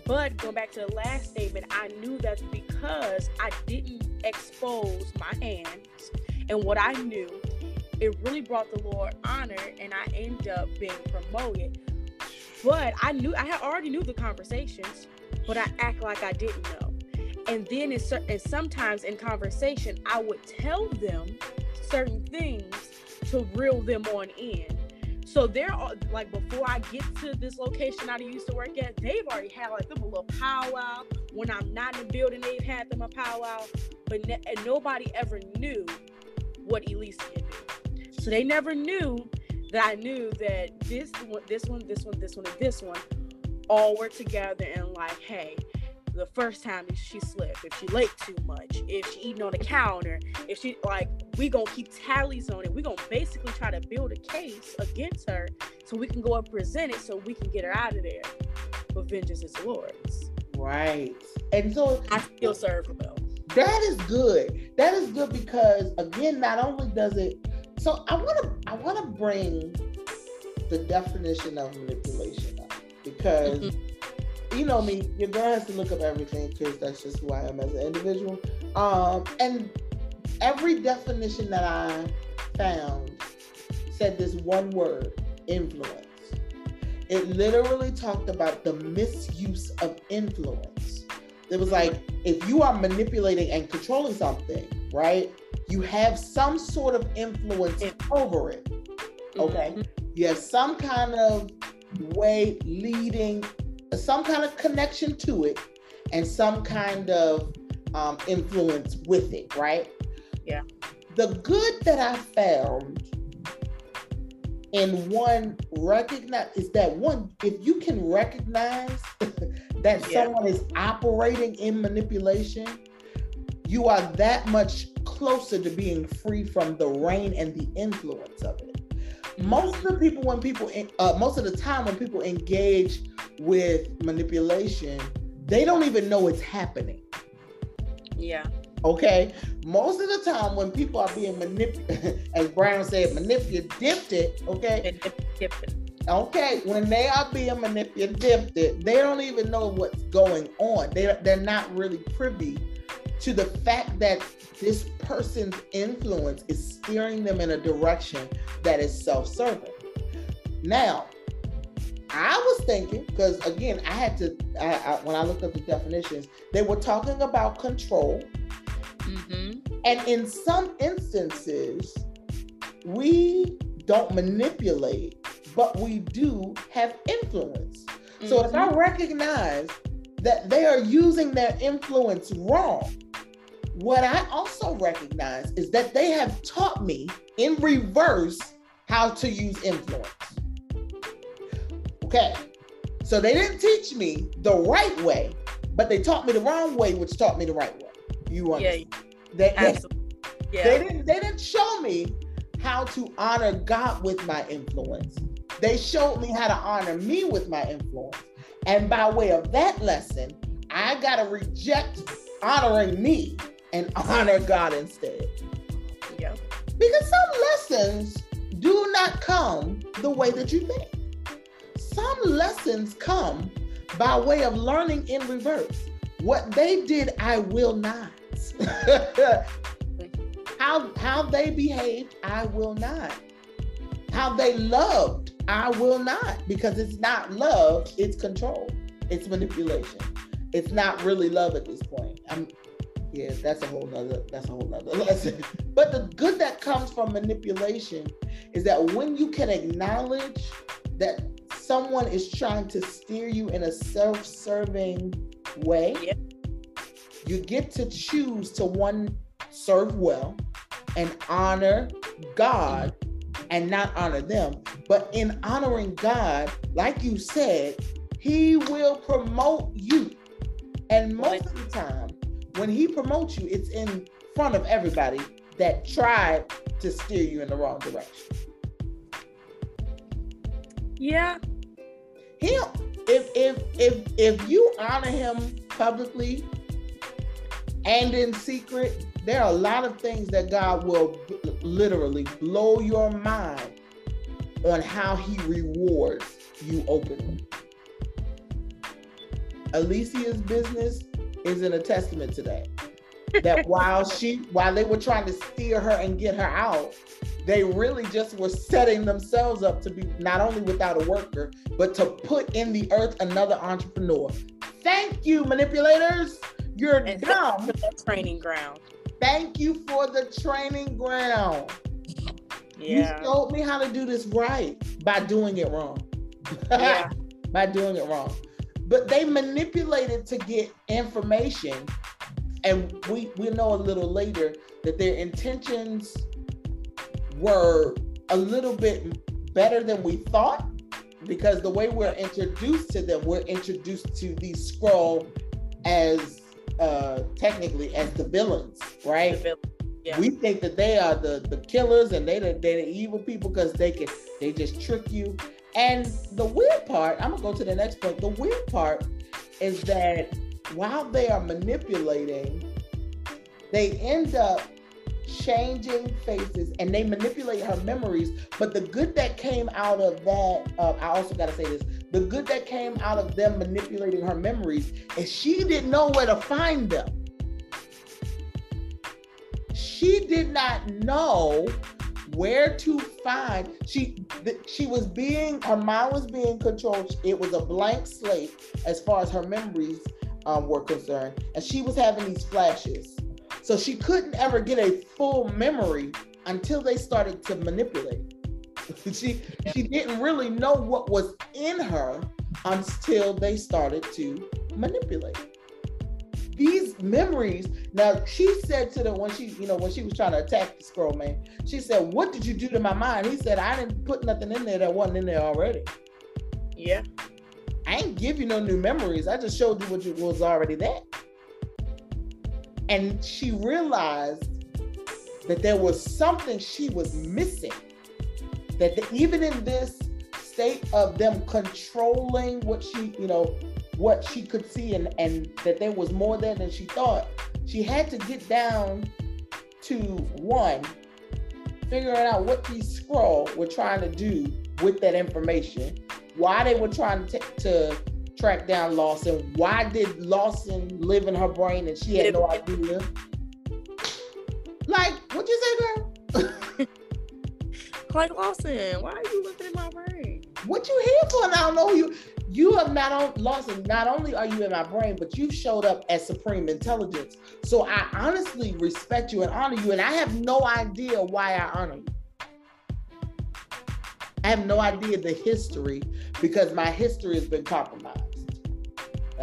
but going back to the last statement, I knew that because I didn't expose my hands and what I knew, it really brought the Lord honor and I ended up being promoted. But I knew I had already knew the conversations but I act like I didn't know. And then in and sometimes in conversation, I would tell them certain things to reel them on in. So they're like before I get to this location I used to work at, they've already had like them a little powwow. When I'm not in the building, they've had them a powwow, but ne- and nobody ever knew what Elisa knew. So they never knew that I knew that this one, this one, this one, this one, and this one all were together and like, hey, the first time she slipped, if she late too much, if she eating on the counter, if she like, we gonna keep tallies on it. We gonna basically try to build a case against her so we can go and present it so we can get her out of there. But vengeance is the Lord's. Right. And so I feel serve though. That is good. That is good because again, not only does it so I wanna I wanna bring the definition of manipulation because mm-hmm. you know me, your girl has to look up everything because that's just who I am as an individual. Um, and every definition that I found said this one word influence. It literally talked about the misuse of influence. It was like if you are manipulating and controlling something, right? You have some sort of influence over it. Okay. Mm-hmm. You have some kind of way leading some kind of connection to it and some kind of um, influence with it, right? Yeah. The good that I found in one recognize is that one, if you can recognize [laughs] that yeah. someone is operating in manipulation, you are that much closer to being free from the reign and the influence of it. Most of the people when people uh, most of the time when people engage with manipulation they don't even know it's happening. Yeah. Okay? Most of the time when people are being manipulated [laughs] as brown said manipulated okay? Okay when they are being manipulated they don't even know what's going on. They, they're not really privy to the fact that this person's influence is steering them in a direction that is self serving. Now, I was thinking, because again, I had to, I, I, when I looked up the definitions, they were talking about control. Mm-hmm. And in some instances, we don't manipulate, but we do have influence. Mm-hmm. So if I mm-hmm. recognize that they are using their influence wrong, what I also recognize is that they have taught me in reverse how to use influence. Okay, so they didn't teach me the right way, but they taught me the wrong way, which taught me the right way. You understand? Yeah, they, absolutely. Yeah. They didn't. They didn't show me how to honor God with my influence. They showed me how to honor me with my influence, and by way of that lesson, I gotta reject honoring me and [laughs] honor God instead. Yeah. Because some lessons do not come the way that you think. Some lessons come by way of learning in reverse. What they did, I will not. [laughs] how how they behaved, I will not. How they loved, I will not, because it's not love, it's control, it's manipulation. It's not really love at this point. I'm yeah, that's a whole nother that's a whole nother [laughs] lesson. But the good that comes from manipulation is that when you can acknowledge that someone is trying to steer you in a self-serving way, yep. you get to choose to one serve well and honor God and not honor them. But in honoring God, like you said, He will promote you. And most of the time, when he promotes you, it's in front of everybody that tried to steer you in the wrong direction. Yeah. Him, if if if if you honor him publicly and in secret, there are a lot of things that God will literally blow your mind on how he rewards you openly. Elisa's business is in a testament to that. That [laughs] while she, while they were trying to steer her and get her out, they really just were setting themselves up to be not only without a worker, but to put in the earth another entrepreneur. Thank you, manipulators. You're and dumb. [laughs] Training ground. Thank you for the training ground. Yeah. You showed me how to do this right by doing it wrong. Yeah. [laughs] by doing it wrong but they manipulated to get information and we we know a little later that their intentions were a little bit better than we thought because the way we're introduced to them we're introduced to these Skrull as uh technically as the villains right the villain. yeah. we think that they are the the killers and they the, they're the evil people because they can they just trick you and the weird part, I'm gonna go to the next point. The weird part is that while they are manipulating, they end up changing faces and they manipulate her memories. But the good that came out of that, uh, I also got to say this the good that came out of them manipulating her memories is she didn't know where to find them. She did not know where to find she she was being her mind was being controlled it was a blank slate as far as her memories um, were concerned and she was having these flashes so she couldn't ever get a full memory until they started to manipulate [laughs] she she didn't really know what was in her until they started to manipulate these memories. Now she said to them when she, you know, when she was trying to attack the Skrull man, she said, "What did you do to my mind?" He said, "I didn't put nothing in there that wasn't in there already." Yeah. I ain't give you no new memories. I just showed you what was already there. And she realized that there was something she was missing. That the, even in this state of them controlling what she, you know, what she could see and, and that there was more there than she thought. She had to get down to one, figuring out what these Skrull were trying to do with that information, why they were trying to, to track down Lawson, why did Lawson live in her brain and she had no idea. Like, what you say, girl? like Lawson, why are you living in my brain? What you here for? And I don't know you you have not on, Lawson. not only are you in my brain but you've showed up as supreme intelligence so i honestly respect you and honor you and i have no idea why i honor you i have no idea the history because my history has been compromised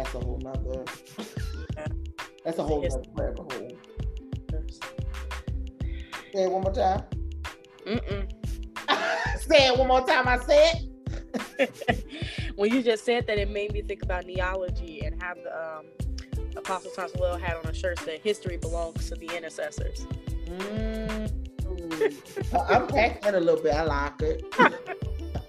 that's a whole nother that's a whole nother rabbit hole Say it one more time. Mm-mm. [laughs] say it one more time. I said. [laughs] when you just said that, it made me think about neology and how the um, Apostle Thomas Will had on a shirt that history belongs to the intercessors. Mm. [laughs] I'm packing a little bit. I like it.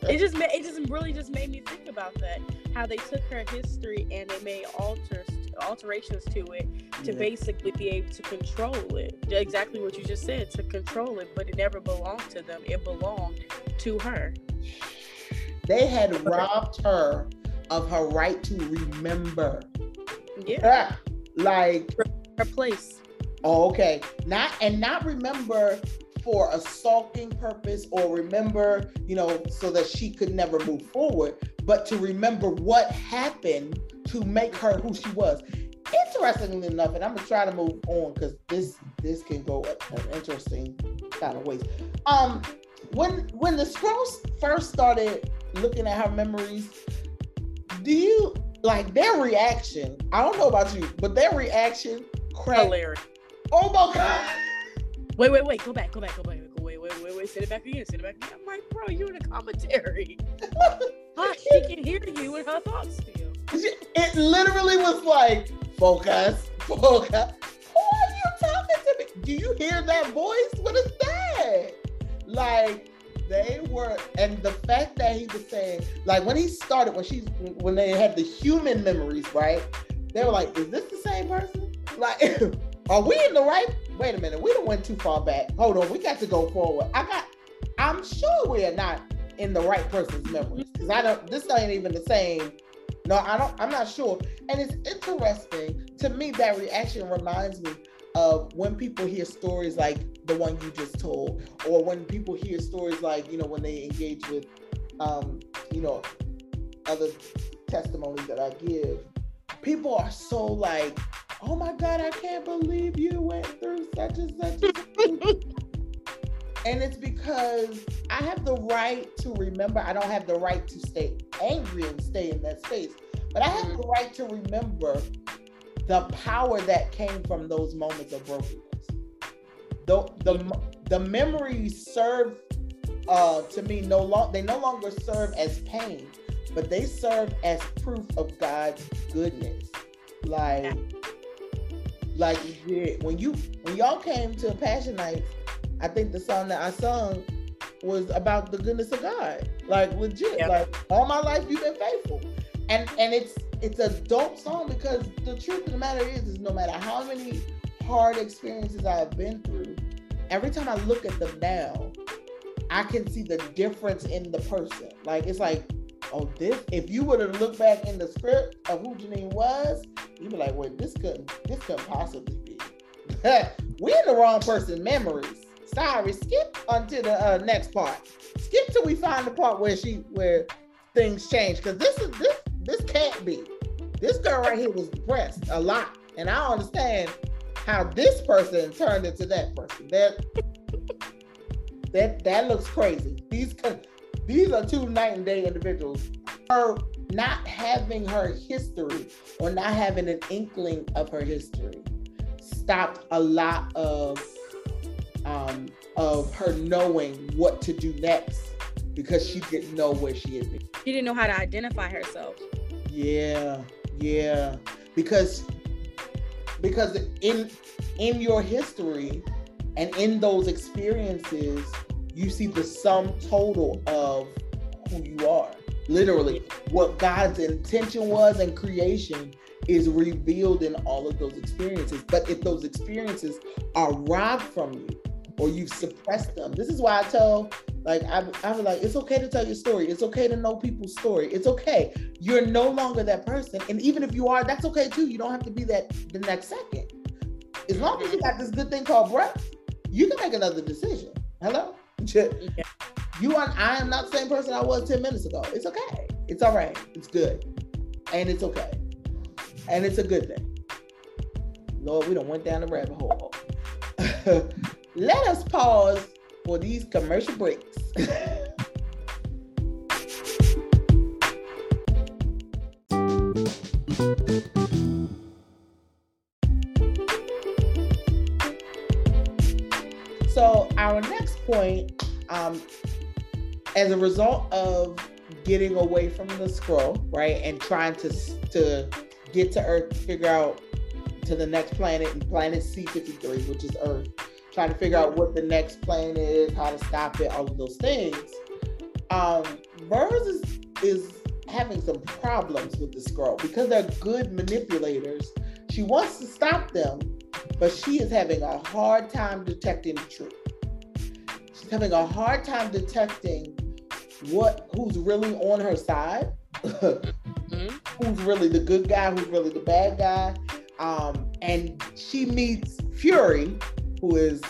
It just it just really just made me think about that. How they took her history and they made alters alterations to it to yeah. basically be able to control it. Exactly what you just said to control it, but it never belonged to them. It belonged to her. They had robbed her of her right to remember. Yeah. like her place. Oh, okay. Not and not remember for a sulking purpose or remember, you know, so that she could never move forward, but to remember what happened to make her who she was. Interestingly enough, and I'm gonna try to move on because this this can go an interesting kind of ways. Um, when when the Skrulls first started looking at her memories, do you like their reaction? I don't know about you, but their reaction cracked. Hilarious. Oh my god. Wait, wait, wait. Go back. Go back. Go back. Go, Wait, wait, wait, wait. Sit it back again. Sit it back again. I'm like, bro, you in a commentary. [laughs] she can hear you and her thoughts still. It literally was like, focus, focus. Who are you talking to me? Do you hear that voice? What is that? Like, they were, and the fact that he was saying, like, when he started, when she's, when they had the human memories, right? They were like, is this the same person? Like, [laughs] are we in the right? Wait a minute, we don't went too far back. Hold on, we got to go forward. I got. I'm sure we are not in the right person's memories because I don't. This ain't even the same. No, I don't. I'm not sure. And it's interesting to me. That reaction reminds me of when people hear stories like the one you just told, or when people hear stories like you know when they engage with, um, you know, other testimonies that I give. People are so like oh my God, I can't believe you went through such and such. and it's because I have the right to remember. I don't have the right to stay angry and stay in that space, but I have the right to remember the power that came from those moments of brokenness. The, the, the memories serve uh, to me no long they no longer serve as pain, but they serve as proof of God's goodness. Like like when you when y'all came to Passion Nights, I think the song that I sung was about the goodness of God. Like legit. Yep. Like all my life you've been faithful. And and it's it's a dope song because the truth of the matter is is no matter how many hard experiences I've been through, every time I look at them now, I can see the difference in the person. Like it's like oh, this, if you were to look back in the script of who Janine was, you'd be like, wait, this couldn't, this couldn't possibly be. [laughs] We're in the wrong person memories. Sorry, skip until the uh, next part. Skip till we find the part where she, where things change. Cause this is, this, this can't be. This girl right here was depressed a lot. And I understand how this person turned into that person. That, that, that looks crazy. These, these are two night and day individuals. Her not having her history or not having an inkling of her history stopped a lot of um, of her knowing what to do next because she didn't know where she had been. She didn't know how to identify herself. Yeah, yeah, because because in in your history and in those experiences you see the sum total of who you are. Literally, what God's intention was in creation is revealed in all of those experiences. But if those experiences are robbed from you or you've suppressed them, this is why I tell, like, I, I'm like, it's okay to tell your story. It's okay to know people's story. It's okay. You're no longer that person. And even if you are, that's okay too. You don't have to be that the next second. As long as you got this good thing called breath, you can make another decision. Hello? You are I am not the same person I was 10 minutes ago. It's okay. It's all right. It's good. And it's okay. And it's a good thing. Lord, we don't went down the rabbit hole. [laughs] Let us pause for these commercial breaks. [laughs] so point, um, as a result of getting away from the Skrull, right, and trying to to get to Earth, figure out to the next planet, and planet C53, which is Earth, trying to figure out what the next plane is, how to stop it, all of those things. Um, Vers is is having some problems with the Skrull because they're good manipulators. She wants to stop them, but she is having a hard time detecting the truth. Having a hard time detecting what who's really on her side, mm-hmm. who's really the good guy, who's really the bad guy. Um, and she meets Fury, who is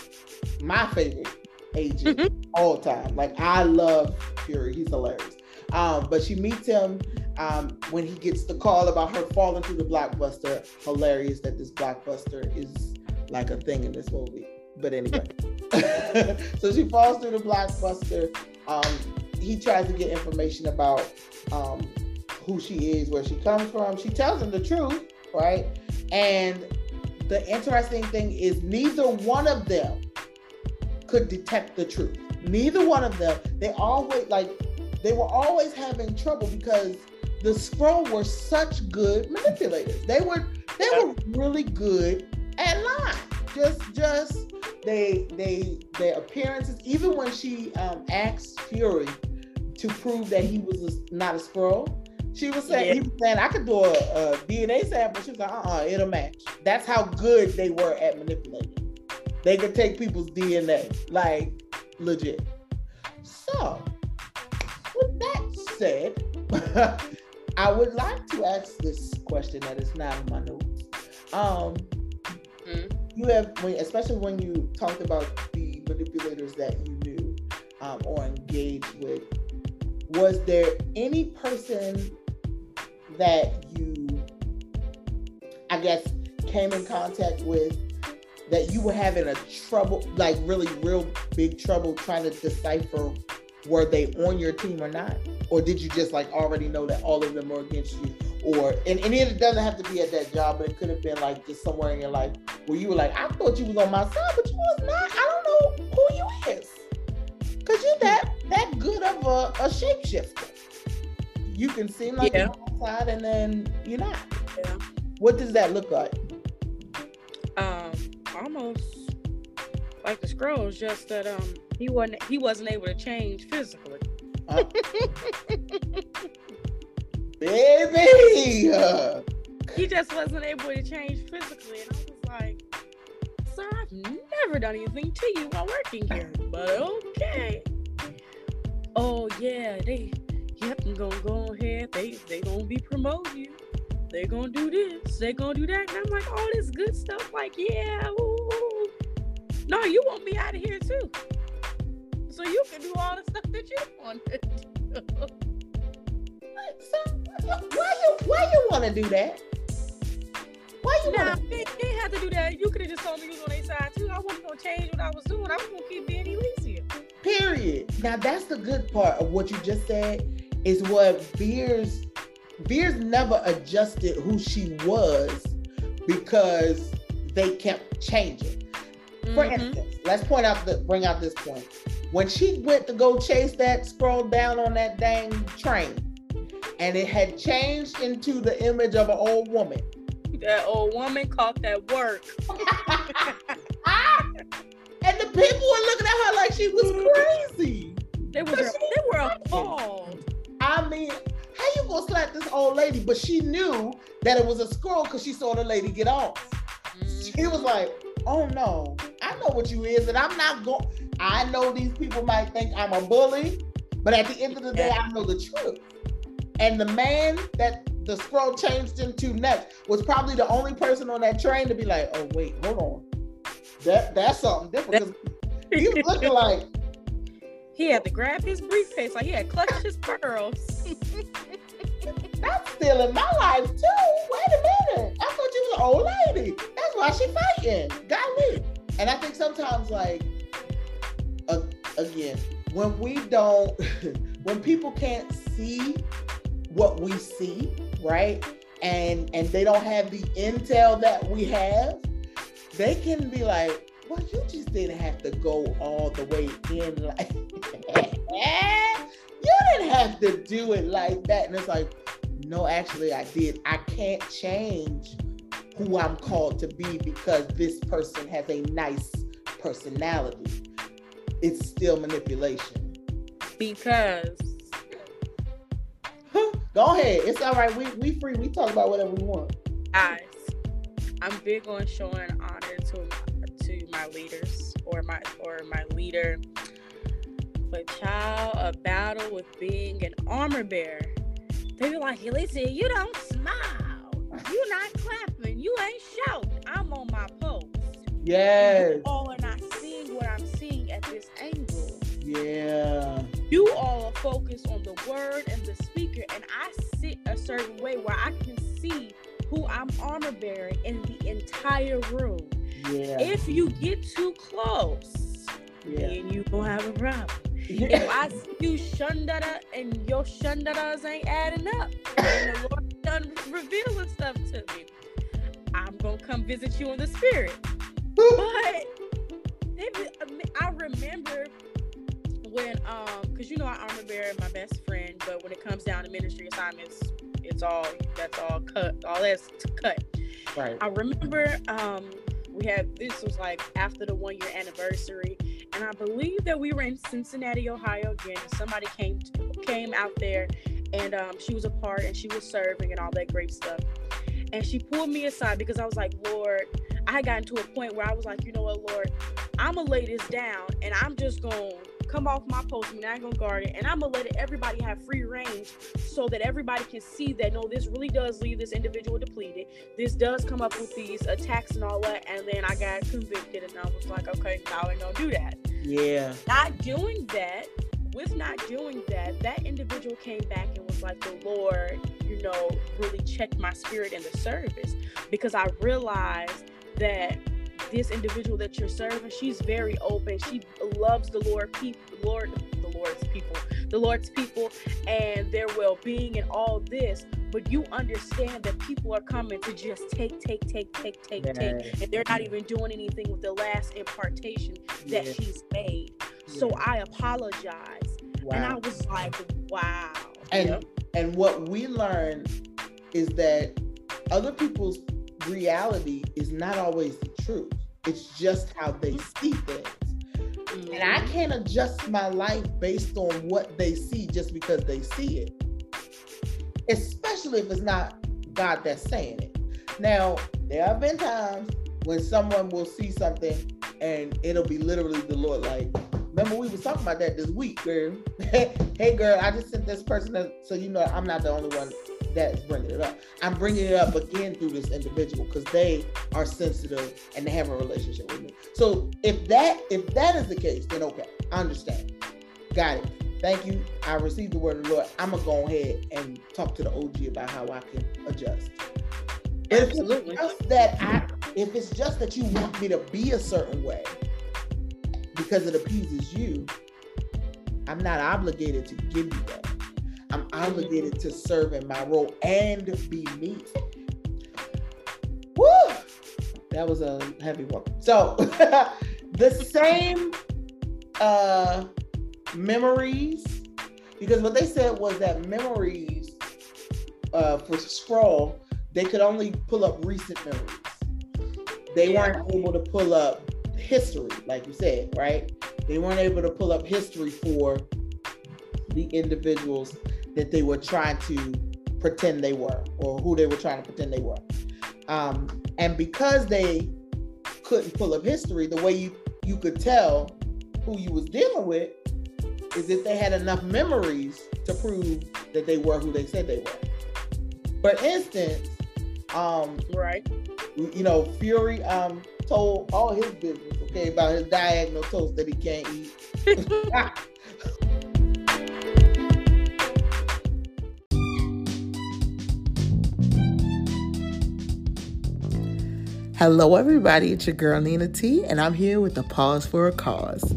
my favorite agent mm-hmm. all time. Like I love Fury; he's hilarious. Um, but she meets him um, when he gets the call about her falling through the blockbuster. Hilarious that this blockbuster is like a thing in this movie. But anyway, [laughs] [laughs] so she falls through the blockbuster. Um, he tries to get information about um, who she is, where she comes from. She tells him the truth, right? And the interesting thing is, neither one of them could detect the truth. Neither one of them. They always like they were always having trouble because the Skrull were such good manipulators. They were they were really good at lying. Just just they they their appearances. Even when she um, asked Fury to prove that he was a, not a Skrull, she was saying yeah. he was saying I could do a, a DNA sample. She was like, uh uh-uh, it'll match. That's how good they were at manipulating. They could take people's DNA, like legit. So, with that said, [laughs] I would like to ask this question that is not in my notes. Um. You have, when, especially when you talked about the manipulators that you knew um, or engaged with, was there any person that you, I guess, came in contact with that you were having a trouble, like really real big trouble trying to decipher were they on your team or not? Or did you just like already know that all of them were against you? Or and, and it doesn't have to be at that job, but it could have been like just somewhere in your life where you were like, I thought you was on my side, but you was not. I don't know who you is. Cause you're that that good of a, a shapeshifter. You can seem like yeah. you're on my side and then you're not. Yeah. What does that look like? Um, almost like the Skrulls, just that um he wasn't he wasn't able to change physically. Uh, [laughs] baby, he just wasn't able to change physically, and I was like, "Sir, I've never done anything to you while working here, but okay." Oh yeah, they yep, I'm gonna go ahead. They they gonna be promoting you. They gonna do this. They gonna do that, and I'm like, all this good stuff. Like, yeah, ooh. no, you want me out of here too so you can do all the stuff that you want [laughs] So, why you why you want to do that? Why you want they, they have to do that. You could have just told me you was on their side too. I wasn't gonna change what I was doing. I was gonna keep being Elisa. Period. Now that's the good part of what you just said is what Vers Vers never adjusted who she was because they kept changing. For mm-hmm. instance, let's point out the bring out this point when she went to go chase that Skrull down on that dang train, and it had changed into the image of an old woman. That old woman caught that work. [laughs] and the people were looking at her like she was crazy. They were they were appalled. I mean, how you gonna slap this old lady? But she knew that it was a Skrull because she saw the lady get off. Mm-hmm. She was like, "Oh no, I know what you is, and I'm not going." I know these people might think I'm a bully, but at the end of the day, I know the truth. And the man that the Skrull changed into next was probably the only person on that train to be like, "Oh wait, hold on, that that's something different." He was [laughs] looking like he had to grab his briefcase, like he had clutched his pearls. that's still in my life too. Wait a minute, I thought you was an old lady. That's why she fighting. Got me. And I think sometimes like again, when we don't, [laughs] when people can't see what we see, right? And and they don't have the intel that we have, they can be like, well, you just didn't have to go all the way in [laughs] like you didn't have to do it like that. And it's like, no, actually, I did. I can't change who I'm called to be because this person has a nice personality. It's still manipulation. Because go ahead. It's all right. We we free. We talk about whatever we want. Guys, I'm big on showing honor to to my leaders or my or my leader. But child, a battle with being an armor bearer. They be like, listen, you don't smile. You not clapping. You ain't shouting. I'm on my post. Yes. You all are not seeing what I'm seeing at this angle. Yeah. You all focus on the word and the speaker, and I sit a certain way where I can see who I'm armor bearing in the entire room. Yeah. If you get too close, yeah. then you gonna have a problem. If I see you shundada and your shundadas ain't adding up, and the Lord done revealing stuff to me, I'm gonna come visit you in the spirit. But I remember when um because you know I armor bear my best friend, but when it comes down to ministry assignments, it's all that's all cut, all that's cut. Right. I remember um we had this was like after the one year anniversary, and I believe that we were in Cincinnati, Ohio again. And somebody came came out there, and um, she was a part, and she was serving and all that great stuff. And she pulled me aside because I was like, Lord, I had gotten to a point where I was like, you know what, Lord, I'm gonna lay this down, and I'm just gonna come off my post and I'm gonna guard it, and I'm gonna let everybody have free range so that everybody can see that no, this really does leave this individual depleted. This does come up with these attacks and all that, and then I got convicted, and I was like, okay, now I gonna do that. Yeah. Not doing that, with not doing that, that individual came back and was like, the Lord, you know, really checked my spirit in the service because I realized that this individual that you're serving, she's very open. She loves the Lord, people, Lord, the Lord's people, the Lord's people, and their well-being and all this. But you understand that people are coming to just take, take, take, take, take, yes. take, and they're not even doing anything with the last impartation that yes. she's made. Yes. So I apologize, wow. and I was like, wow. And yep. and what we learn is that other people's reality is not always the truth. It's just how they see things. Mm-hmm. And I mm-hmm. can't adjust my life based on what they see just because they see it. Especially if it's not God that's saying it. Now, there have been times when someone will see something and it'll be literally the Lord like, remember we was talking about that this week, girl. [laughs] hey girl, I just sent this person so you know I'm not the only one that's bringing it up. I'm bringing it up again through this individual because they are sensitive and they have a relationship with me. So if that if that is the case, then okay, I understand. Got it. Thank you. I received the word of the Lord. I'm gonna go ahead and talk to the OG about how I can adjust. Absolutely. If it's that I, if it's just that you want me to be a certain way because it appeases you, I'm not obligated to give you that. I'm obligated to serve in my role and be me. Woo! That was a heavy one. So [laughs] the same uh memories, because what they said was that memories uh for Skrull, they could only pull up recent memories. They weren't able to pull up history, like you said, right? They weren't able to pull up history for the individuals that they were trying to pretend they were or who they were trying to pretend they were. Um, and because they couldn't pull up history, the way you, you could tell who you was dealing with is if they had enough memories to prove that they were who they said they were. For instance, um, right, you know, Fury um, told all his business, okay, about his diagonal toast that he can't eat. [laughs] [laughs] Hello, everybody. It's your girl Neena T, and I'm here with a Pause for a Cause.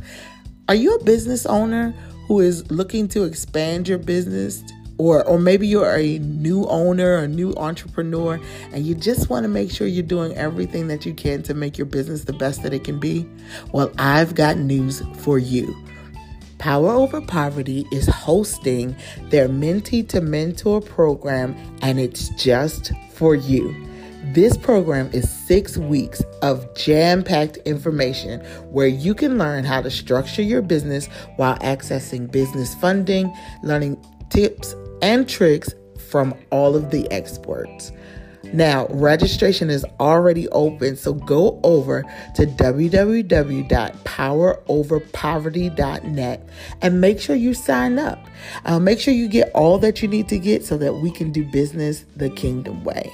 Are you a business owner who is looking to expand your business or or maybe you're a new owner, a new entrepreneur, and you just want to make sure you're doing everything that you can to make your business the best that it can be. Well, I've got news for you. Power Over Poverty is hosting their Mentee to Mentor program, and it's just for you. This program is six weeks of jam packed information where you can learn how to structure your business while accessing business funding, learning tips and tricks from all of the experts. Now, registration is already open, so go over to www.poweroverpoverty.net and make sure you sign up. Uh, make sure you get all that you need to get so that we can do business the kingdom way.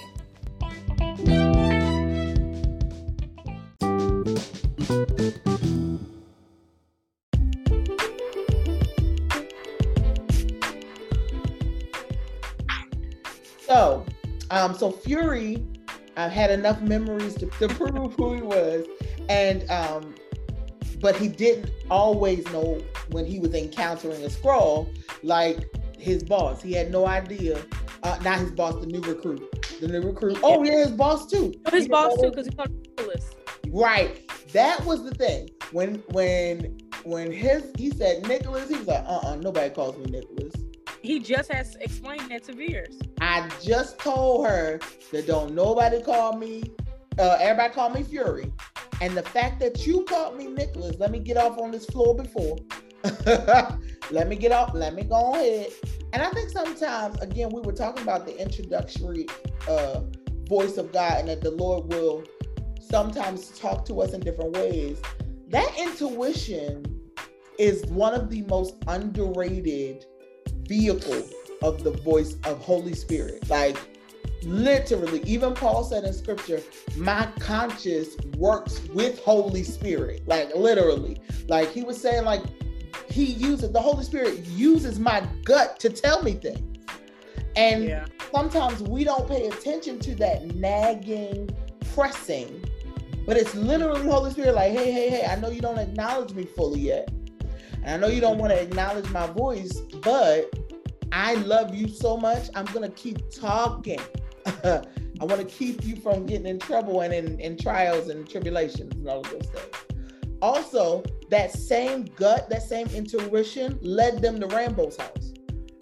So, um, so Fury uh, had enough memories to, to [laughs] prove who he was, and um, but he didn't always know when he was encountering a Skrull, like his boss. He had no idea. Uh, not his boss, the new recruit. The new recruit. Oh yeah, his boss too. Oh, his boss too, because he called Nicholas. Right. That was the thing. When when when his he said Nicholas, he was like, uh uh-uh, uh nobody calls me Nicholas. He just has explained that to Vers. I just told her that don't nobody call me, uh, everybody call me Fury. And the fact that you called me Nicholas, let me get off on this floor before. [laughs] let me get off, let me go ahead. And I think sometimes, again, we were talking about the introductory uh, voice of God and that the Lord will sometimes talk to us in different ways. That intuition is one of the most underrated vehicle of the voice of Holy Spirit. Like literally, even Paul said in scripture, my conscience works with Holy Spirit. Like literally. Like he was saying, like he uses the Holy Spirit uses my gut to tell me things. And yeah. sometimes we don't pay attention to that nagging, pressing, but it's literally Holy Spirit like, hey, hey, hey, I know you don't acknowledge me fully yet. And I know you don't want to acknowledge my voice, but I love you so much. I'm going to keep talking. [laughs] I want to keep you from getting in trouble and in, in trials and tribulations and all of those things. Also, that same gut, that same intuition led them to Rambeau's house.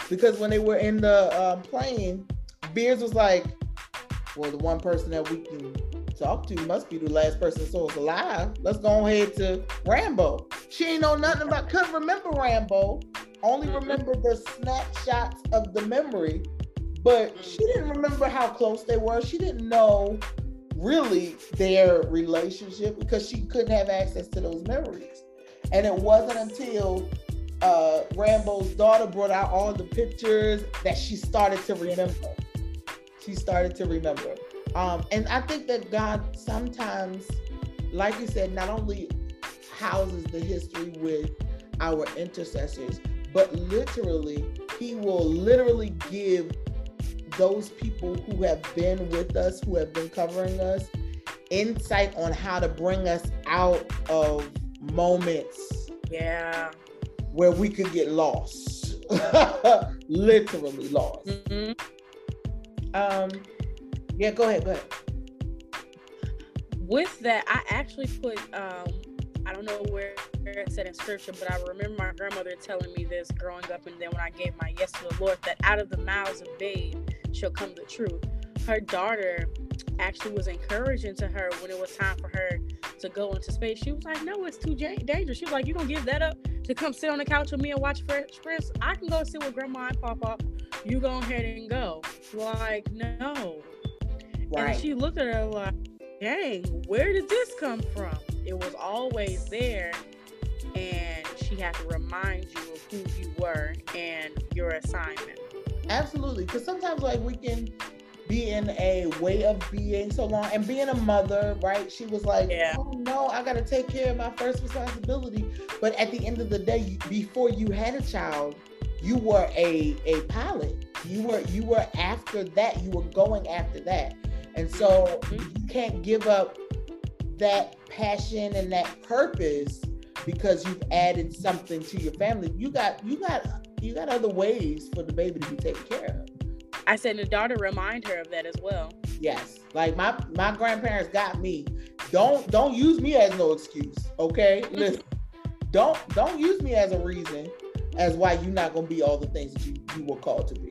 Because when they were in the um, plane, Vers was like, well, the one person that we can talk to must be the last person saw us alive. Let's go ahead to Rambeau. She ain't know nothing about, couldn't remember Rambeau only mm-hmm. remember the snapshots of the memory, but she didn't remember how close they were. She didn't know really their relationship because she couldn't have access to those memories. And it wasn't until uh, Rambeau's daughter brought out all the pictures that she started to remember. She started to remember. Um, and I think that God sometimes, like you said, not only houses the history with our intercessors, but literally, he will literally give those people who have been with us, who have been covering us, insight on how to bring us out of moments. Yeah. Where we could get lost. [laughs] literally lost. Mm-hmm. Um yeah, go ahead, go ahead. With that, I actually put um I don't know where it said in scripture, but I remember my grandmother telling me this growing up, and then when I gave my yes to the Lord, that out of the mouths of babe shall come the truth. Her daughter actually was encouraging to her when it was time for her to go into space. She was like, "No, it's too dangerous." She was like, "You gonna give that up to come sit on the couch with me and watch Fresh Prince? I can go sit with Grandma and Papa. You go ahead and go." Like, no. Right. And she looked at her like, "Dang, where did this come from?" It was always there and she had to remind you of who you were and your assignment. Absolutely, because sometimes like we can be in a way of being so long and being a mother, right? She was like, yeah. "Oh no, I got to take care of my first responsibility." But at the end of the day, before you had a child, you were a a pilot. You were you were after that. You were going after that, and so mm-hmm. you can't give up that passion and that purpose because you've added something to your family. You got you got you got other ways for the baby to be taken care of. I said the daughter remind her of that as well. Yes. Like my my grandparents got me. Don't don't use me as no excuse. Okay. Listen. Don't don't use me as a reason as why you're not gonna be all the things that you, you were called to be.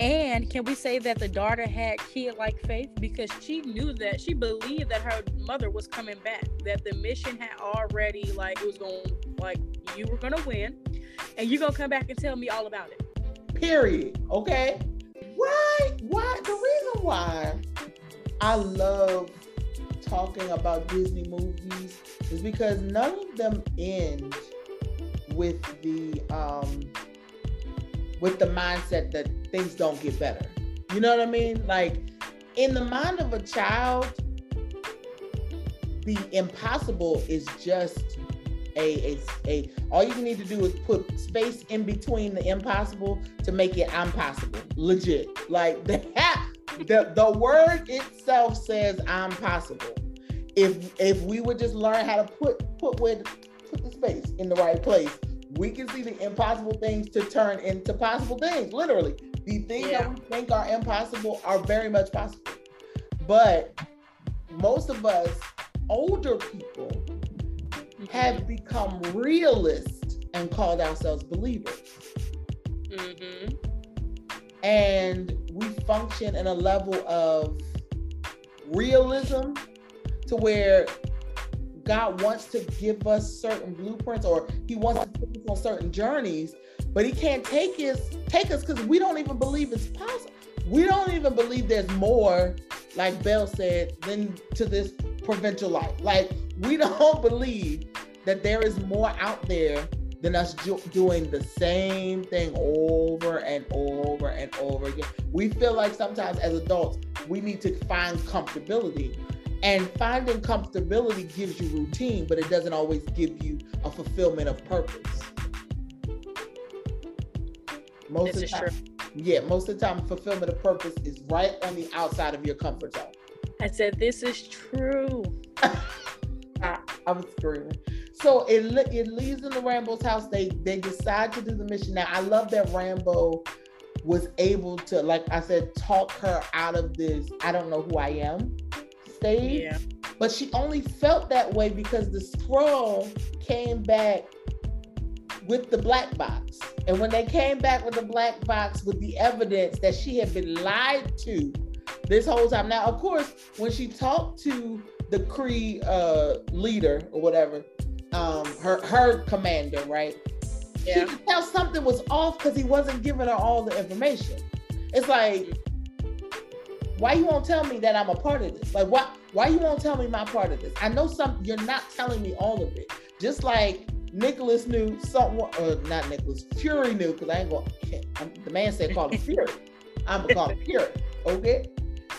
And can we say that the daughter had kid like faith because she knew that she believed that her mother was coming back, that the mission had already like it was going like you were gonna win and you're gonna come back and tell me all about it. Period. Okay. Why? Why? The reason why I love talking about Disney movies is because none of them end with the um with the mindset that things don't get better. You know what I mean? Like in the mind of a child, the impossible is just a, a, a all you need to do is put space in between the impossible to make it impossible. Legit. Like [laughs] the the, the word itself says I'm possible. If if we would just learn how to put put where put the space in the right place, we can see the impossible things to turn into possible things. Literally, the things yeah. that we think are impossible are very much possible. But most of us older people have become realists and called ourselves believers. Mm-hmm. And we function in a level of realism to where God wants to give us certain blueprints or he wants to take us on certain journeys, but he can't take us take us because we don't even believe it's possible. We don't even believe there's more, like Belle said, than to this provincial life. Like we [laughs] don't believe that there is more out there than us ju- doing the same thing over and over and over again. We feel like sometimes as adults, we need to find comfortability. And finding comfortability gives you routine, but it doesn't always give you a fulfillment of purpose. Most this of the time. Yeah, most of the time, fulfillment of purpose is right on the outside of your comfort zone. I said, This is true. I, [laughs] I was screaming. So it it leaves in the Rambeau's house. They they decide to do the mission. Now I love that Rambeau was able to, like I said, talk her out of this. I don't know who I am stage. Yeah. But she only felt that way because the Skrull came back with the black box. And when they came back with the black box with the evidence that she had been lied to this whole time. Now, of course, when she talked to the Kree uh, leader or whatever, um, her her commander, right? Yeah. She could tell something was off because he wasn't giving her all the information. It's like, why you won't tell me that I'm a part of this? Like, why why you won't tell me my part of this? I know some. You're not telling me all of it. Just like Nicholas knew someone, or not Nicholas, Fury knew because I ain't going. To the man said call him Fury. I'm gonna call him Fury. Okay.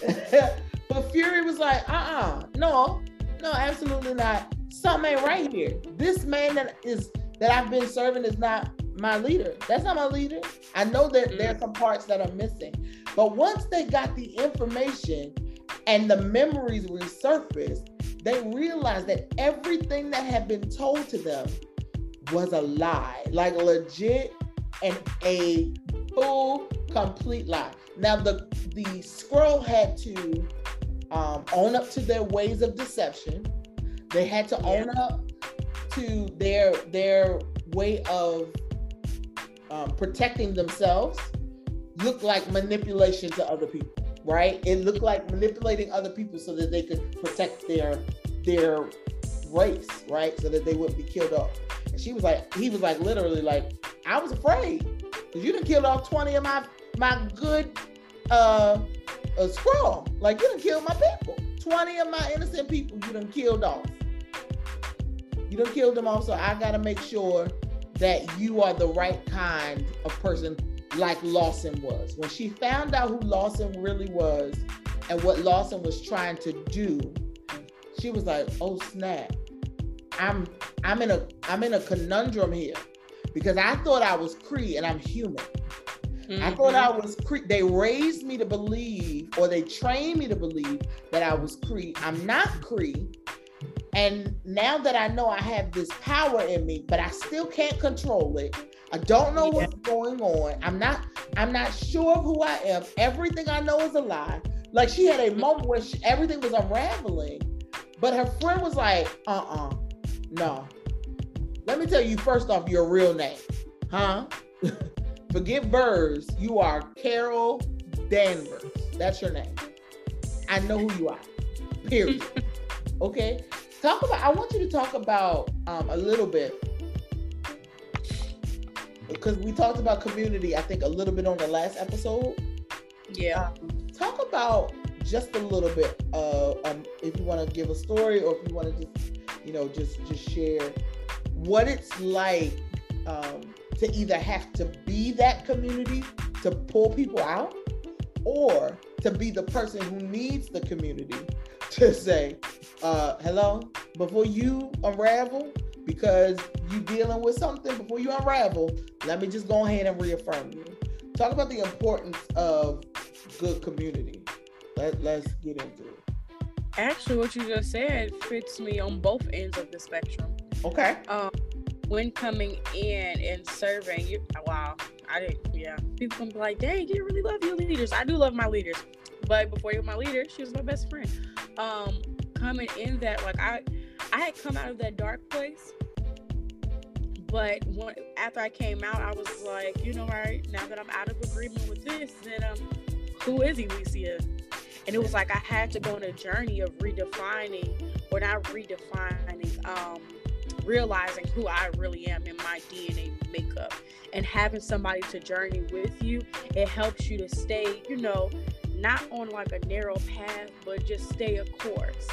[laughs] but Fury was like, uh uh no, no, absolutely not something ain't right here. This man that is that I've been serving is not my leader. That's not my leader. I know that mm. there are some parts that are missing. But once they got the information and the memories resurfaced, they realized that everything that had been told to them was a lie, like legit and a full, complete lie. Now the the Skrull had to um, own up to their ways of deception they had to own up to their their way of um, protecting themselves. Looked like manipulation to other people, right? It looked like manipulating other people so that they could protect their their race, right? So that they wouldn't be killed off. And she was like, he was like, literally, like, I was afraid because you didn't kill off twenty of my my good uh, uh Skrull. Like you didn't kill my people. Twenty of my innocent people you done killed off. You don't kill them off, so I gotta make sure that you are the right kind of person like Lawson was. When she found out who Lawson really was and what Lawson was trying to do, she was like, "Oh snap. I'm I'm in a I'm in a conundrum here because I thought I was Kree and I'm human. Mm-hmm. I thought I was Kree. They raised me to believe, or they trained me to believe that I was Kree. I'm not Kree, And now that I know I have this power in me, but I still can't control it. I don't know what's going on. I'm not I'm not sure of who I am. Everything I know is a lie. Like she had a mm-hmm. moment where she, everything was unraveling, but her friend was like, "Uh-uh, no. Let me tell you first off your real name, huh? [laughs] Forget Vers. You are Carol Danvers. That's your name. I know who you are. Period. [laughs] okay. Talk about. I want you to talk about um, a little bit because we talked about community. I think a little bit on the last episode. Yeah. Um, talk about just a little bit. Uh, um, if you want to give a story, or if you want to just, you know, just just share what it's like um, to either have to be that community to pull people out, or to be the person who needs the community to say, uh, hello, before you unravel, because you dealing with something before you unravel, let me just go ahead and reaffirm you. Talk about the importance of good community. Let, let's get into it. Actually, what you just said fits me on both ends of the spectrum. Okay. Um, when coming in and serving, you wow, I didn't, yeah. People can be like, dang, you really love your leaders. I do love my leaders. But before you were my leader, she was my best friend. Um, coming in that, like I I had come out of that dark place. But when, after I came out, I was like, you know, right, now that I'm out of agreement with this, then um, who is Elisa? And it was like I had to go on a journey of redefining, or not redefining, um, realizing who I really am in my DNA makeup and having somebody to journey with you, it helps you to stay, you know, not on like a narrow path, but just stay a course.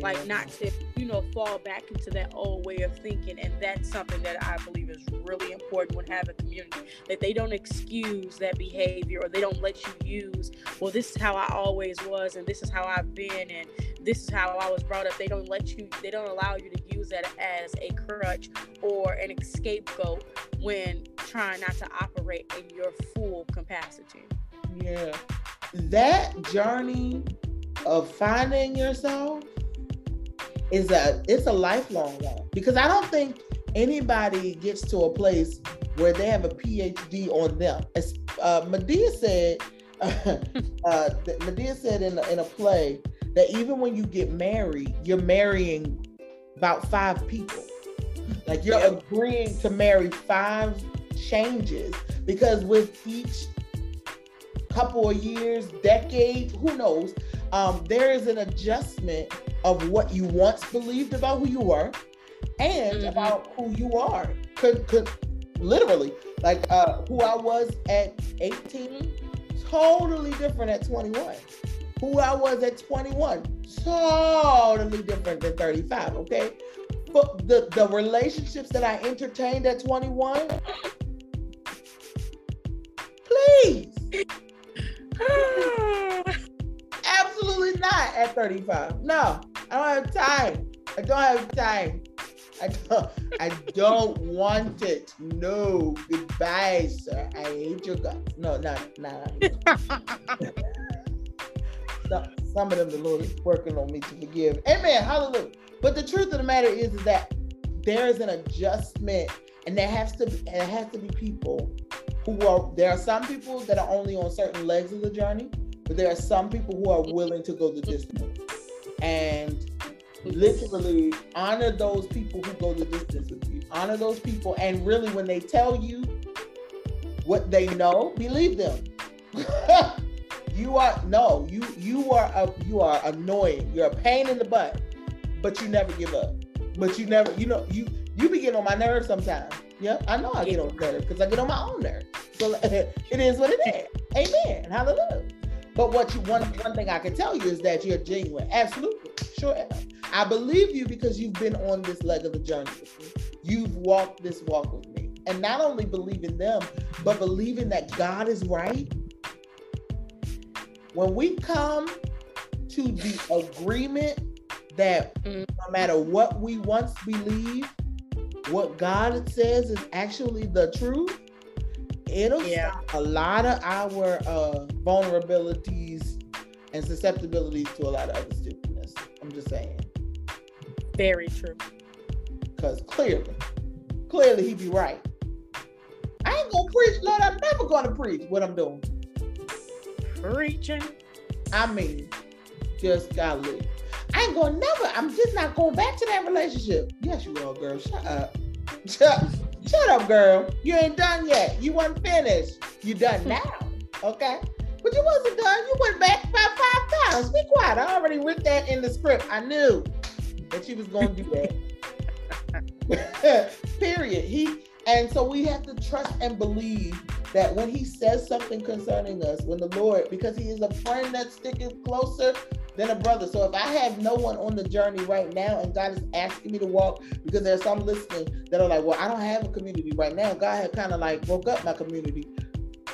Like not to, you know, fall back into that old way of thinking. And that's something that I believe is really important when having community. That they don't excuse that behavior or they don't let you use, well, this is how I always was and this is how I've been and this is how I was brought up. They don't let you, they don't allow you to use that as a crutch or an scapegoat when trying not to operate in your full capacity. Yeah. That journey of finding yourself is a it's a lifelong one because I don't think anybody gets to a place where they have a PhD on them. As uh, Madea said, [laughs] uh, Madea said in a, in a play that even when you get married, you're marrying about five people. Like you're agreeing to marry five changes because with each couple of years, decade, who knows, um, there is an adjustment of what you once believed about who you were and mm-hmm. about who you are. Could could literally like uh, who I was at 18, totally different at 21 who I was at 21. Totally different than 35, okay? But the, the relationships that I entertained at 21, please. [sighs] Absolutely not at 35. No, I don't have time. I don't have time. I don't, I don't want it. No, goodbye, sir. I hate your guts. No, not, not. [laughs] some of them the Lord is working on me to forgive. Amen. Hallelujah. But the truth of the matter is, is that there is an adjustment, and there has to be, there has to be people who are. There are some people that are only on certain legs of the journey, but there are some people who are willing to go the distance, and literally honor those people who go the distance with you. Honor those people, and really, when they tell you what they know, believe them. [laughs] You are no, you you are a, you are annoying. You're a pain in the butt, but you never give up. But you never, you know, you you be getting on my nerves sometimes. Yeah, I know I get on nerves because I get on my own nerves. So [laughs] it is what it is. Amen. Hallelujah. But what you one one thing I can tell you is that you're genuine. Absolutely, sure. I believe you because you've been on this leg of the journey with me. You've walked this walk with me, and not only believing them, but believing that God is right when we come to the agreement that no matter what we once believe, what God says is actually the truth, it'll yeah. stop a lot of our uh, vulnerabilities and susceptibilities to a lot of other stupidness. I'm just saying. Very true. Because clearly, clearly he'd be right. I ain't gonna preach, Lord. I'm never gonna preach what I'm doing. Preaching. I mean, just got lit. I ain't gonna never. I'm just not going back to that relationship. Yes, you are, girl. Shut up. [laughs] Shut, shut up, girl. You ain't done yet. You weren't finished. You done hmm. now. Okay. But you wasn't done. You went back about five times. Be quiet. I already wrote that in the script. I knew that she was gonna do that. [laughs] [laughs] Period. He and so we have to trust and believe that when he says something concerning us, when the Lord, because he is a friend that sticketh closer than a brother. So if I have no one on the journey right now and God is asking me to walk, because there's some listening that are like, well, I don't have a community right now. God had kind of like broke up my community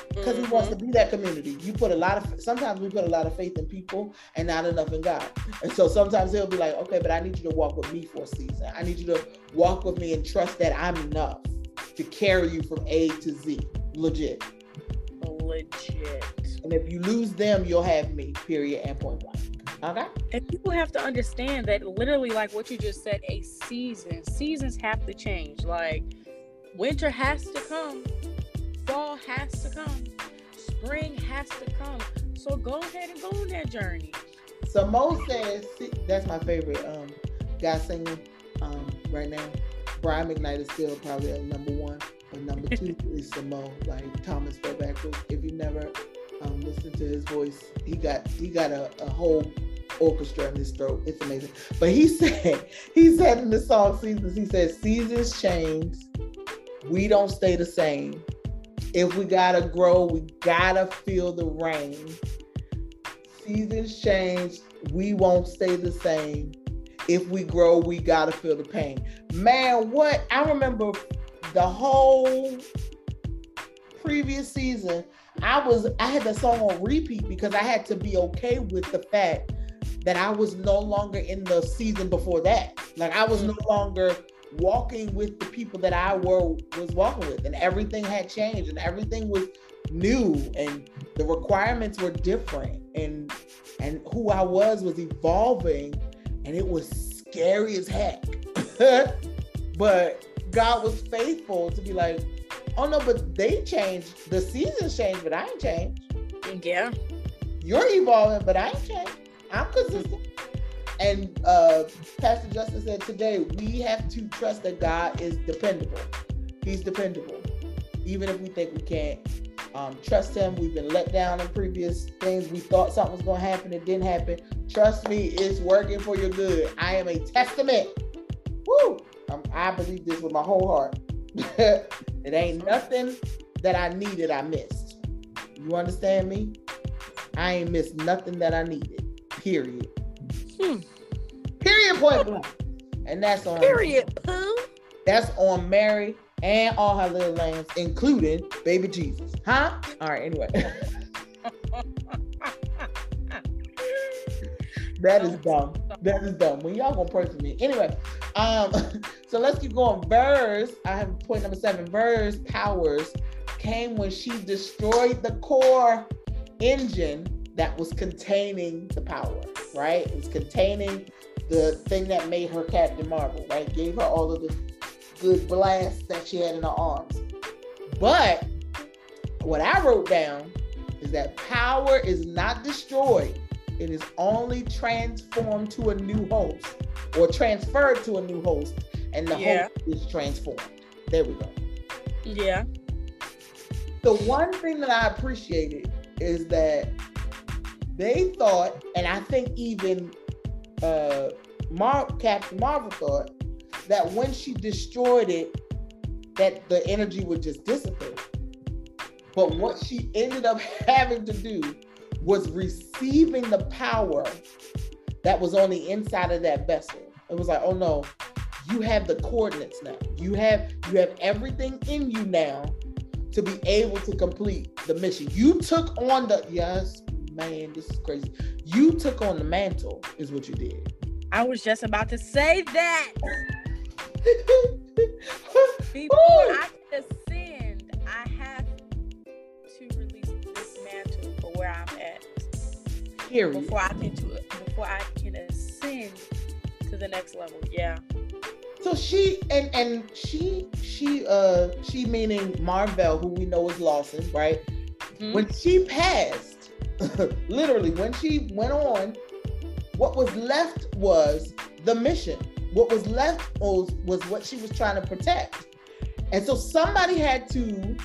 because mm-hmm. he wants to be that community. You put a lot of sometimes we put a lot of faith in people and not enough in God. And so sometimes he'll be like, okay, but I need you to walk with me for a season. I need you to walk with me and trust that I'm enough to carry you from A to Z. Legit. Legit. And if you lose them, you'll have me. Period. And point blank. Okay. And people have to understand that literally, like what you just said, a season. Seasons have to change. Like winter has to come, fall has to come, spring has to come. So go ahead and go on that journey. So Mo says that's my favorite um guy singer um right now. Brian McKnight is still probably a number one, but number two [laughs] is Samo, like Thomas fell backwards. If you never um, listened to his voice, he got he got a, a whole orchestra in his throat. It's amazing. But he [laughs] said, he said in the song Seasons, he said, seasons change. We don't stay the same. If we gotta grow, we gotta feel the rain. Seasons change. We won't stay the same if we grow, we gotta feel the pain. Man, what I remember the whole previous season, I was I had the song on repeat because I had to be okay with the fact that I was no longer in the season before that. Like I was no mm-hmm. longer walking with the people that I were was walking with, and everything had changed, and everything was new, and the requirements were different, and and who I was was evolving and it was scary as heck. [laughs] but God was faithful to be like, oh no, but they changed. The seasons changed, but I ain't changed. Yeah. You're evolving, but I ain't changed. I'm consistent. And uh, Pastor Justin said today, we have to trust that God is dependable. He's dependable. Even if we think we can't um, trust him. We've been let down in previous things. We thought something was going to happen. It didn't happen. Trust me, it's working for your good. I am a testament. Woo! I believe this with my whole heart. [laughs] it ain't nothing that I needed I missed. You understand me? I ain't missed nothing that I needed. Period. Hmm. Period. Point blank. And that's on. Period. Pooh. That's on Mary and all her little lambs, including baby Jesus. Huh? All right, anyway. [laughs] that is dumb. That is dumb. When y'all gonna pray for me. Anyway, um, [laughs] so let's keep going. Verse, I have point number seven. Verse powers came when she destroyed the core engine that was containing the power, right? It was containing the thing that made her Captain Marvel, right? Gave her all of the good blasts that she had in her arms. But what I wrote down is that power is not destroyed, it is only transformed to a new host or transferred to a new host, and the yeah. host is transformed. There we go. Yeah. The one thing that I appreciated is that they thought, and I think even uh, Mar- Captain Marvel thought, that when she destroyed it, that the energy would just dissipate. But what she ended up [laughs] having to do was receiving the power that was on the inside of that vessel. It was like, oh no, you have the coordinates now. You have you have everything in you now to be able to complete the mission. You took on the yes, man, this is crazy. You took on the mantle, is what you did. I was just about to say that. [laughs] Before I can ascend, I have to release this mantle for where I'm at. Period. Before I can to, before I can ascend to to the next level. Yeah. So she and and she she uh she meaning Marvel, who we know is Lawson, right? Mm-hmm. When she passed, [laughs] literally when she went on, what was left was the mission. What was left was was what she was trying to protect. And so somebody had to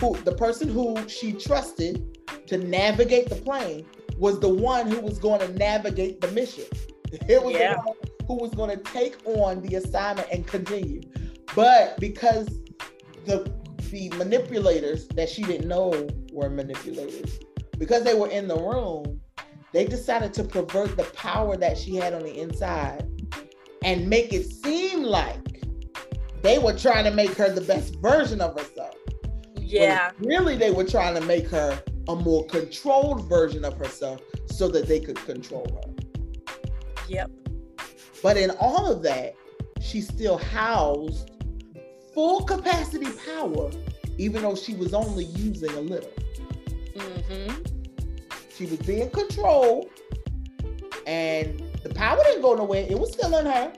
who the person who she trusted to navigate the plane was the one who was going to navigate the mission. [laughs] It was yeah. the one who was going to take on the assignment and continue. But because the the manipulators that she didn't know were manipulators, because they were in the room, they decided to pervert the power that she had on the inside and make it seem like they were trying to make her the best version of herself. Yeah. really, they were trying to make her a more controlled version of herself so that they could control her. Yep. But in all of that, she still housed full capacity power, even though she was only using a little. Mm-hmm. She was being controlled, and the power didn't go nowhere. It was still in her.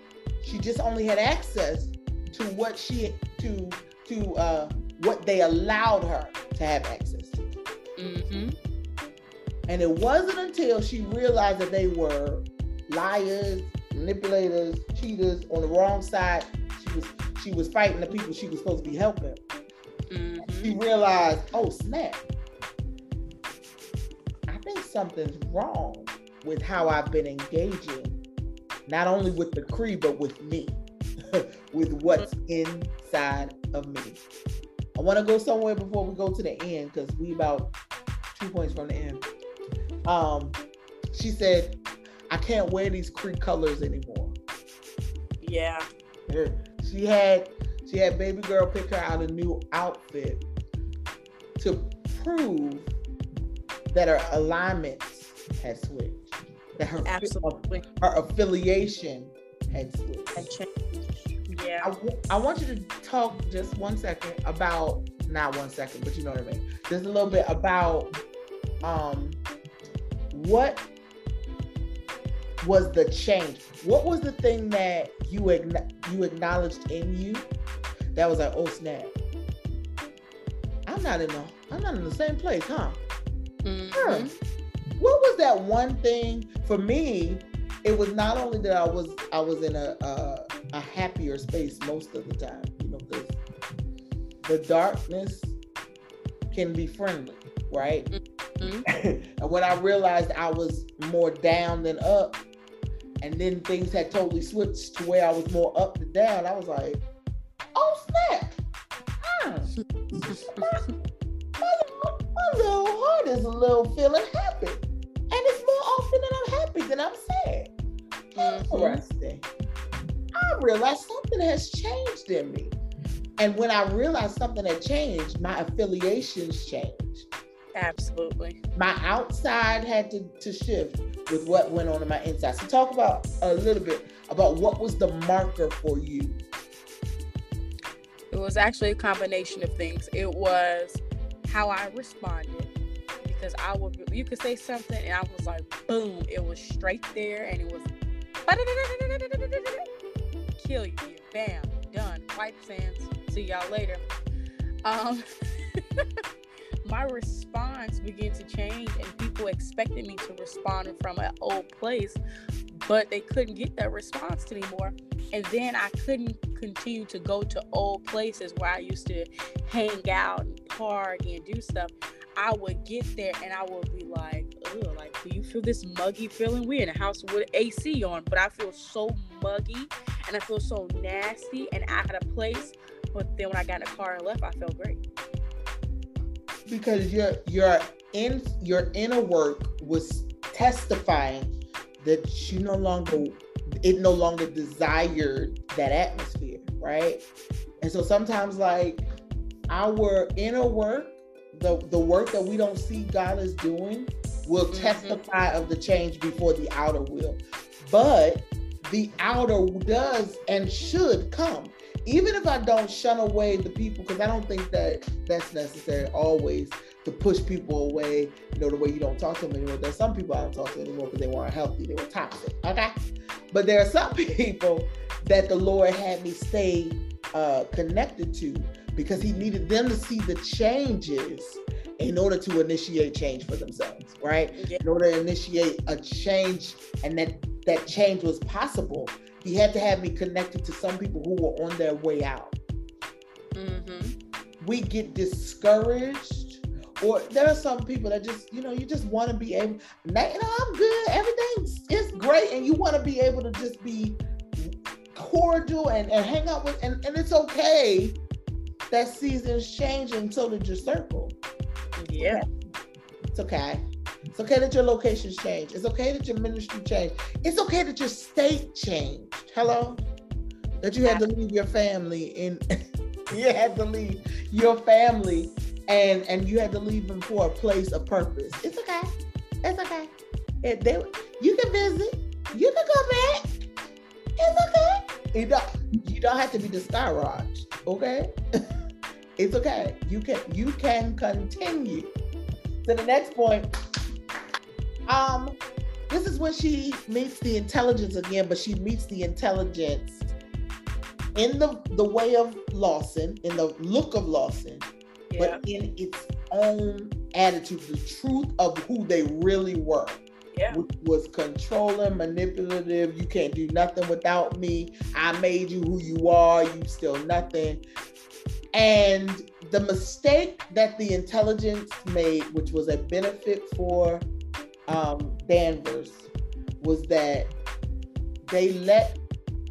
She just only had access to what she to to uh, what they allowed her to have access to. Mm-hmm. And it wasn't until she realized that they were liars, manipulators, cheaters on the wrong side. She was she was fighting the people she was supposed to be helping. Mm-hmm. She realized, oh snap! I think something's wrong with how I've been engaging, not only with the Kree but with me, [laughs] with what's inside of me. I want to go somewhere before we go to the end because we about two points from the end. Um, she said, I can't wear these Kree colors anymore. Yeah. She had she had baby girl pick her out a new outfit to prove that her alignments had switched. That her Absolutely. her affiliation had switched. Had changed. Yeah. I, I want you to talk just one second about not one second, but you know what I mean. Just a little bit about um what was the change? What was the thing that you you acknowledged in you that was like, oh snap, I'm not in the I'm not in the same place, huh? Mm-hmm. What was that one thing for me? It was not only that I was I was in a a, a happier space most of the time, you know, because the darkness can be friendly, right? Mm-hmm. [laughs] and when I realized I was more down than up, and then things had totally switched to where I was more up than down, I was like, oh snap! [laughs] my, my, little, heart is a little feeling happy. And it's more often than I'm happy than I'm sad. Mm-hmm. Interesting. I realized something has changed in me. And when I realized something had changed, my affiliations changed. Absolutely. My outside had to, to shift with what went on in my inside. So talk about a little bit about what was the marker for you. It was actually a combination of things. It was how I responded because I would you could say something and I was like boom, it was straight there and it was kill you, bam, done, wipe sands see y'all later. Um, [laughs] my response began to change, and people expected me to respond from an old place, but they couldn't get that response anymore. And then I couldn't continue to go to old places where I used to hang out and park and do stuff. I would get there and I would be like, ugh, like, do you feel this muggy feeling? We're in a house with AC on, but I feel so muggy and I feel so nasty and out of place. But then when I got in the car and left, I felt great. Because your your in your inner work was testifying that you no longer it no longer desired that atmosphere, right? And so sometimes like our inner work, the the work that we don't see God is doing, will mm-hmm. testify of the change before the outer will. But the outer does and should come even if I don't shun away the people, because I don't think that that's necessary always to push people away, you know, the way you don't talk to them anymore. There's some people I don't talk to anymore because they weren't healthy, they were toxic. Okay. But there are some [laughs] people that the Lord had me stay uh, connected to because He needed them to see the changes in order to initiate change for themselves, right? Yeah. In order to initiate a change and that that change was possible, He had to have me connected to some people who were on their way out. Mm-hmm. We get discouraged or there are some people that just you know you just want to be able you know i'm good. Everything's is great and you want to be able to just be cordial and, and hang out with and, and it's okay. That seasons change and so did your circle. Yeah. It's okay. It's okay that your locations change it's okay that your ministry changed. It's okay that your state changed. Hello? That you had to leave your family and [laughs] you had to leave your family and and you had to leave them for a place of purpose. It's okay. It's okay. It, they, you can visit. You can go back. It's okay. You don't, you don't have to be discouraged. Okay. [laughs] it's okay. You can you can continue. To the next point. Um, this is when she meets the intelligence again, but she meets the intelligence in the the way of Lawson, in the look of Lawson, but in its own attitude, the truth of who they really were. Yeah. Which was controlling, manipulative. You can't do nothing without me. I made you who you are. You still nothing. And the mistake that the intelligence made, which was a benefit for um, Danvers, was that they let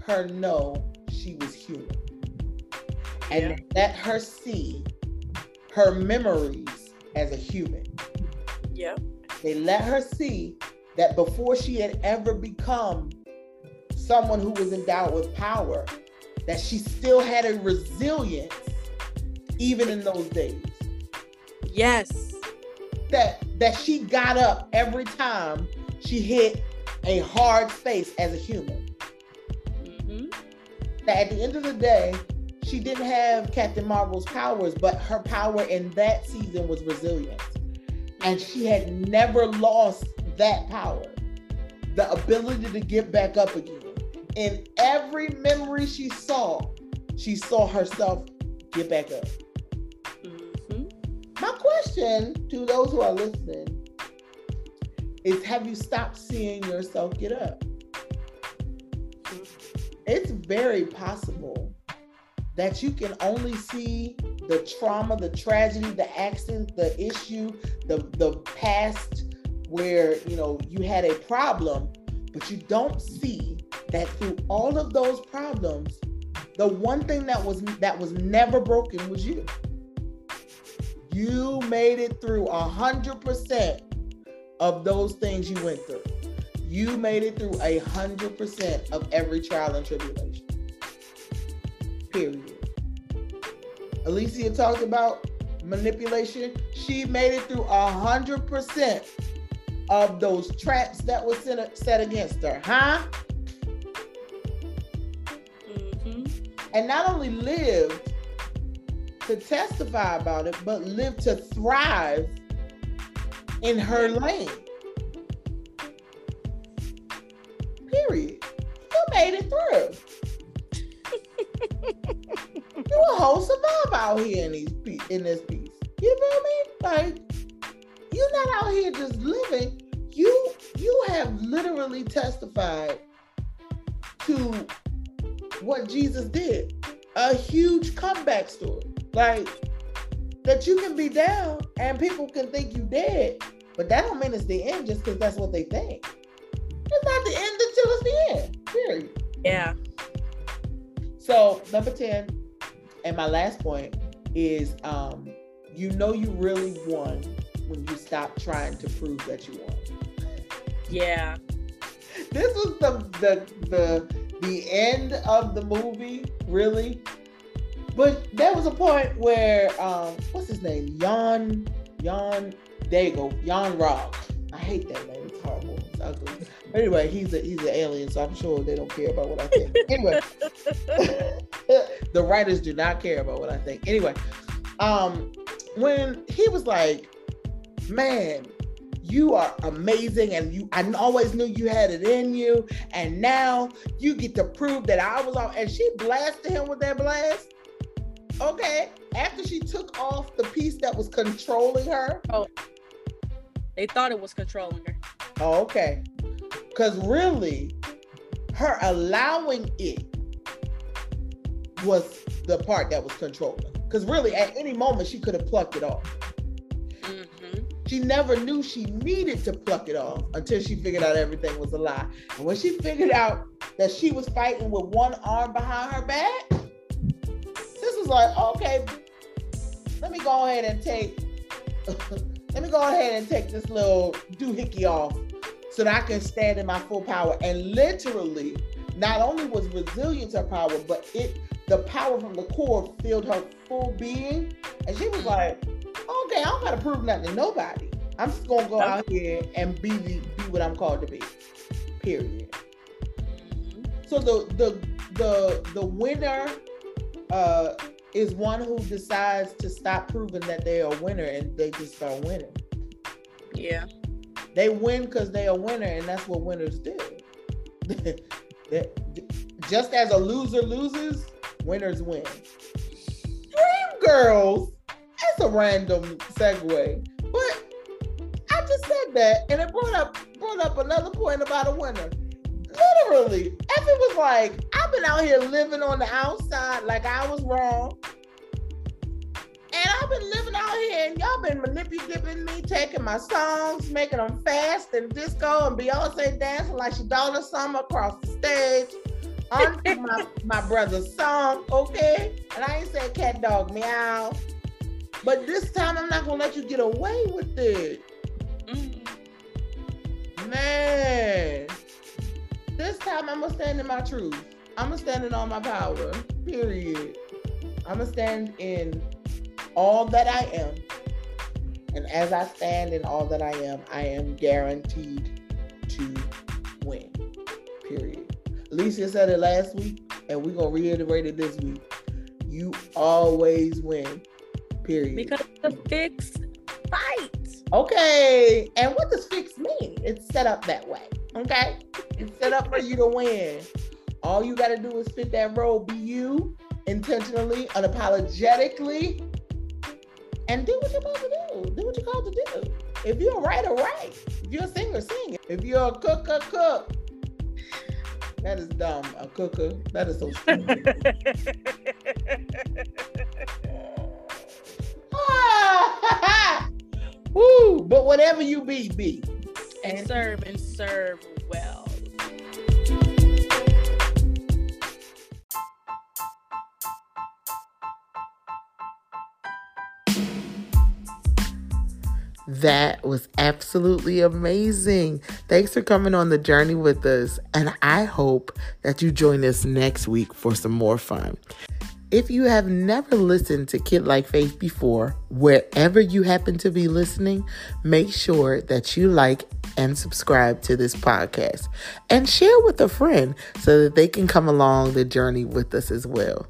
her know she was human and yeah. let her see her memories as a human. Yeah. They let her see that before she had ever become someone who was endowed with power, that she still had a resilience even in those days. Yes. That that she got up every time she hit a hard space as a human. Mm-hmm. That at the end of the day, she didn't have Captain Marvel's powers, but her power in that season was resilience. And she had never lost that power, the ability to get back up again. In every memory she saw, she saw herself get back up. Mm-hmm. My question to those who are listening is have you stopped seeing yourself get up? Mm-hmm. It's very possible that you can only see the trauma, the tragedy, the accident, the issue, the the past where you know you had a problem, but you don't see that through all of those problems, the one thing that was that was never broken was you. You made it through a hundred percent of those things you went through. You made it through a hundred percent of every trial and tribulation period. Elisa talked about manipulation. She made it through a hundred percent of those traps that were set against her, huh? Mm-hmm. And not only lived to testify about it, but lived to thrive in her lane. Period. You made it through you a whole survive out here in these in this piece. You feel me? Like you're not out here just living. You you have literally testified to what Jesus did. A huge comeback story. Like that you can be down and people can think you dead, but that don't mean it's the end just because that's what they think. It's not the end until it's the end. Period. Yeah. So number 10, and my last point is um, you know you really won when you stop trying to prove that you won. Yeah. This was the the the the end of the movie, really. But there was a point where um, what's his name? Jan Jan Dago, Yon-Rogg. I hate that name. It's horrible. Ugly. Anyway, he's a he's an alien, so I'm sure they don't care about what I think. Anyway, [laughs] the writers do not care about what I think. Anyway, um, when he was like, "Man, you are amazing and you I always knew you had it in you. And now you get to prove that I was on and she blasted him with that blast. Okay. After she took off the piece that was controlling her. Oh. They thought it was controlling her. Oh, okay. Cause really, her allowing it was the part that was controlling. Because really, at any moment, she could have plucked it off. Mm-hmm. She never knew she needed to pluck it off until she figured out everything was a lie. And when she figured out that she was fighting with one arm behind her back, this was like, okay, let me go ahead and take, [laughs] let me go ahead and take this little doohickey off so that I can stand in my full power. And literally, not only was resilience her power, but it the power from the core filled her full being. And she was mm-hmm. like, okay, I don't gotta prove nothing to nobody. I'm just gonna go out here and be the, be what I'm called to be. Period. Mm-hmm. So the the the the winner uh is one who decides to stop proving that they are a winner and they just start winning. Yeah. They win because they are a winner, and that's what winners do. [laughs] just as a loser loses, winners win. Dreamgirls. That's a random segue, but I just said that, and it brought up brought up another point about a winner. Literally, Effie was like, "I've been out here living on the outside like I was wrong." And I've been living out here, and y'all been manipulating me, taking my songs, making them fast and disco, and Beyonce dancing like she Donna Summer across the stage onto [laughs] my, my brother's song, okay? And I ain't said cat dog meow. But this time I'm not gonna let you get away with it. Mm. Man. This time I'm gonna stand in my truth. I'm gonna stand in all my power. Period. I'm gonna stand in all that I am. And as I stand in all that I am, I am guaranteed to win. Period. Elisa said it last week, and we're gonna reiterate it this week. You always win. Period. Because the fix fight. Okay. And what does fix mean? It's set up that way. Okay. It's set up for you to win. All you gotta do is fit that role. Be you intentionally, unapologetically, and do what you're supposed to do. Do what you're called to do. If you're a writer, write. If you're a singer, sing. If you're a cooker, cook. That is dumb. A cooker. That is so stupid. [laughs] [laughs] Woo! But whatever you be, be. And serve and serve well. That was absolutely amazing. Thanks for coming on the journey with us, and I hope that you join us next week for some more fun. If you have never listened to Kid Like Faith before, wherever you happen to be listening, make sure that you like and subscribe to this podcast and share with a friend so that they can come along the journey with us as well.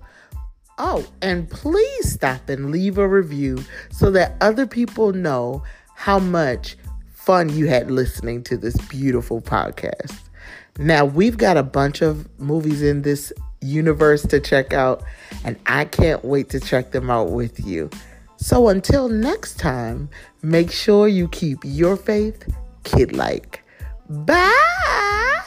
Oh, and please stop and leave a review so that other people know how much fun you had listening to this beautiful podcast. Now, we've got a bunch of movies in this universe to check out, and I can't wait to check them out with you. So until next time, make sure you keep your faith kid like. Bye.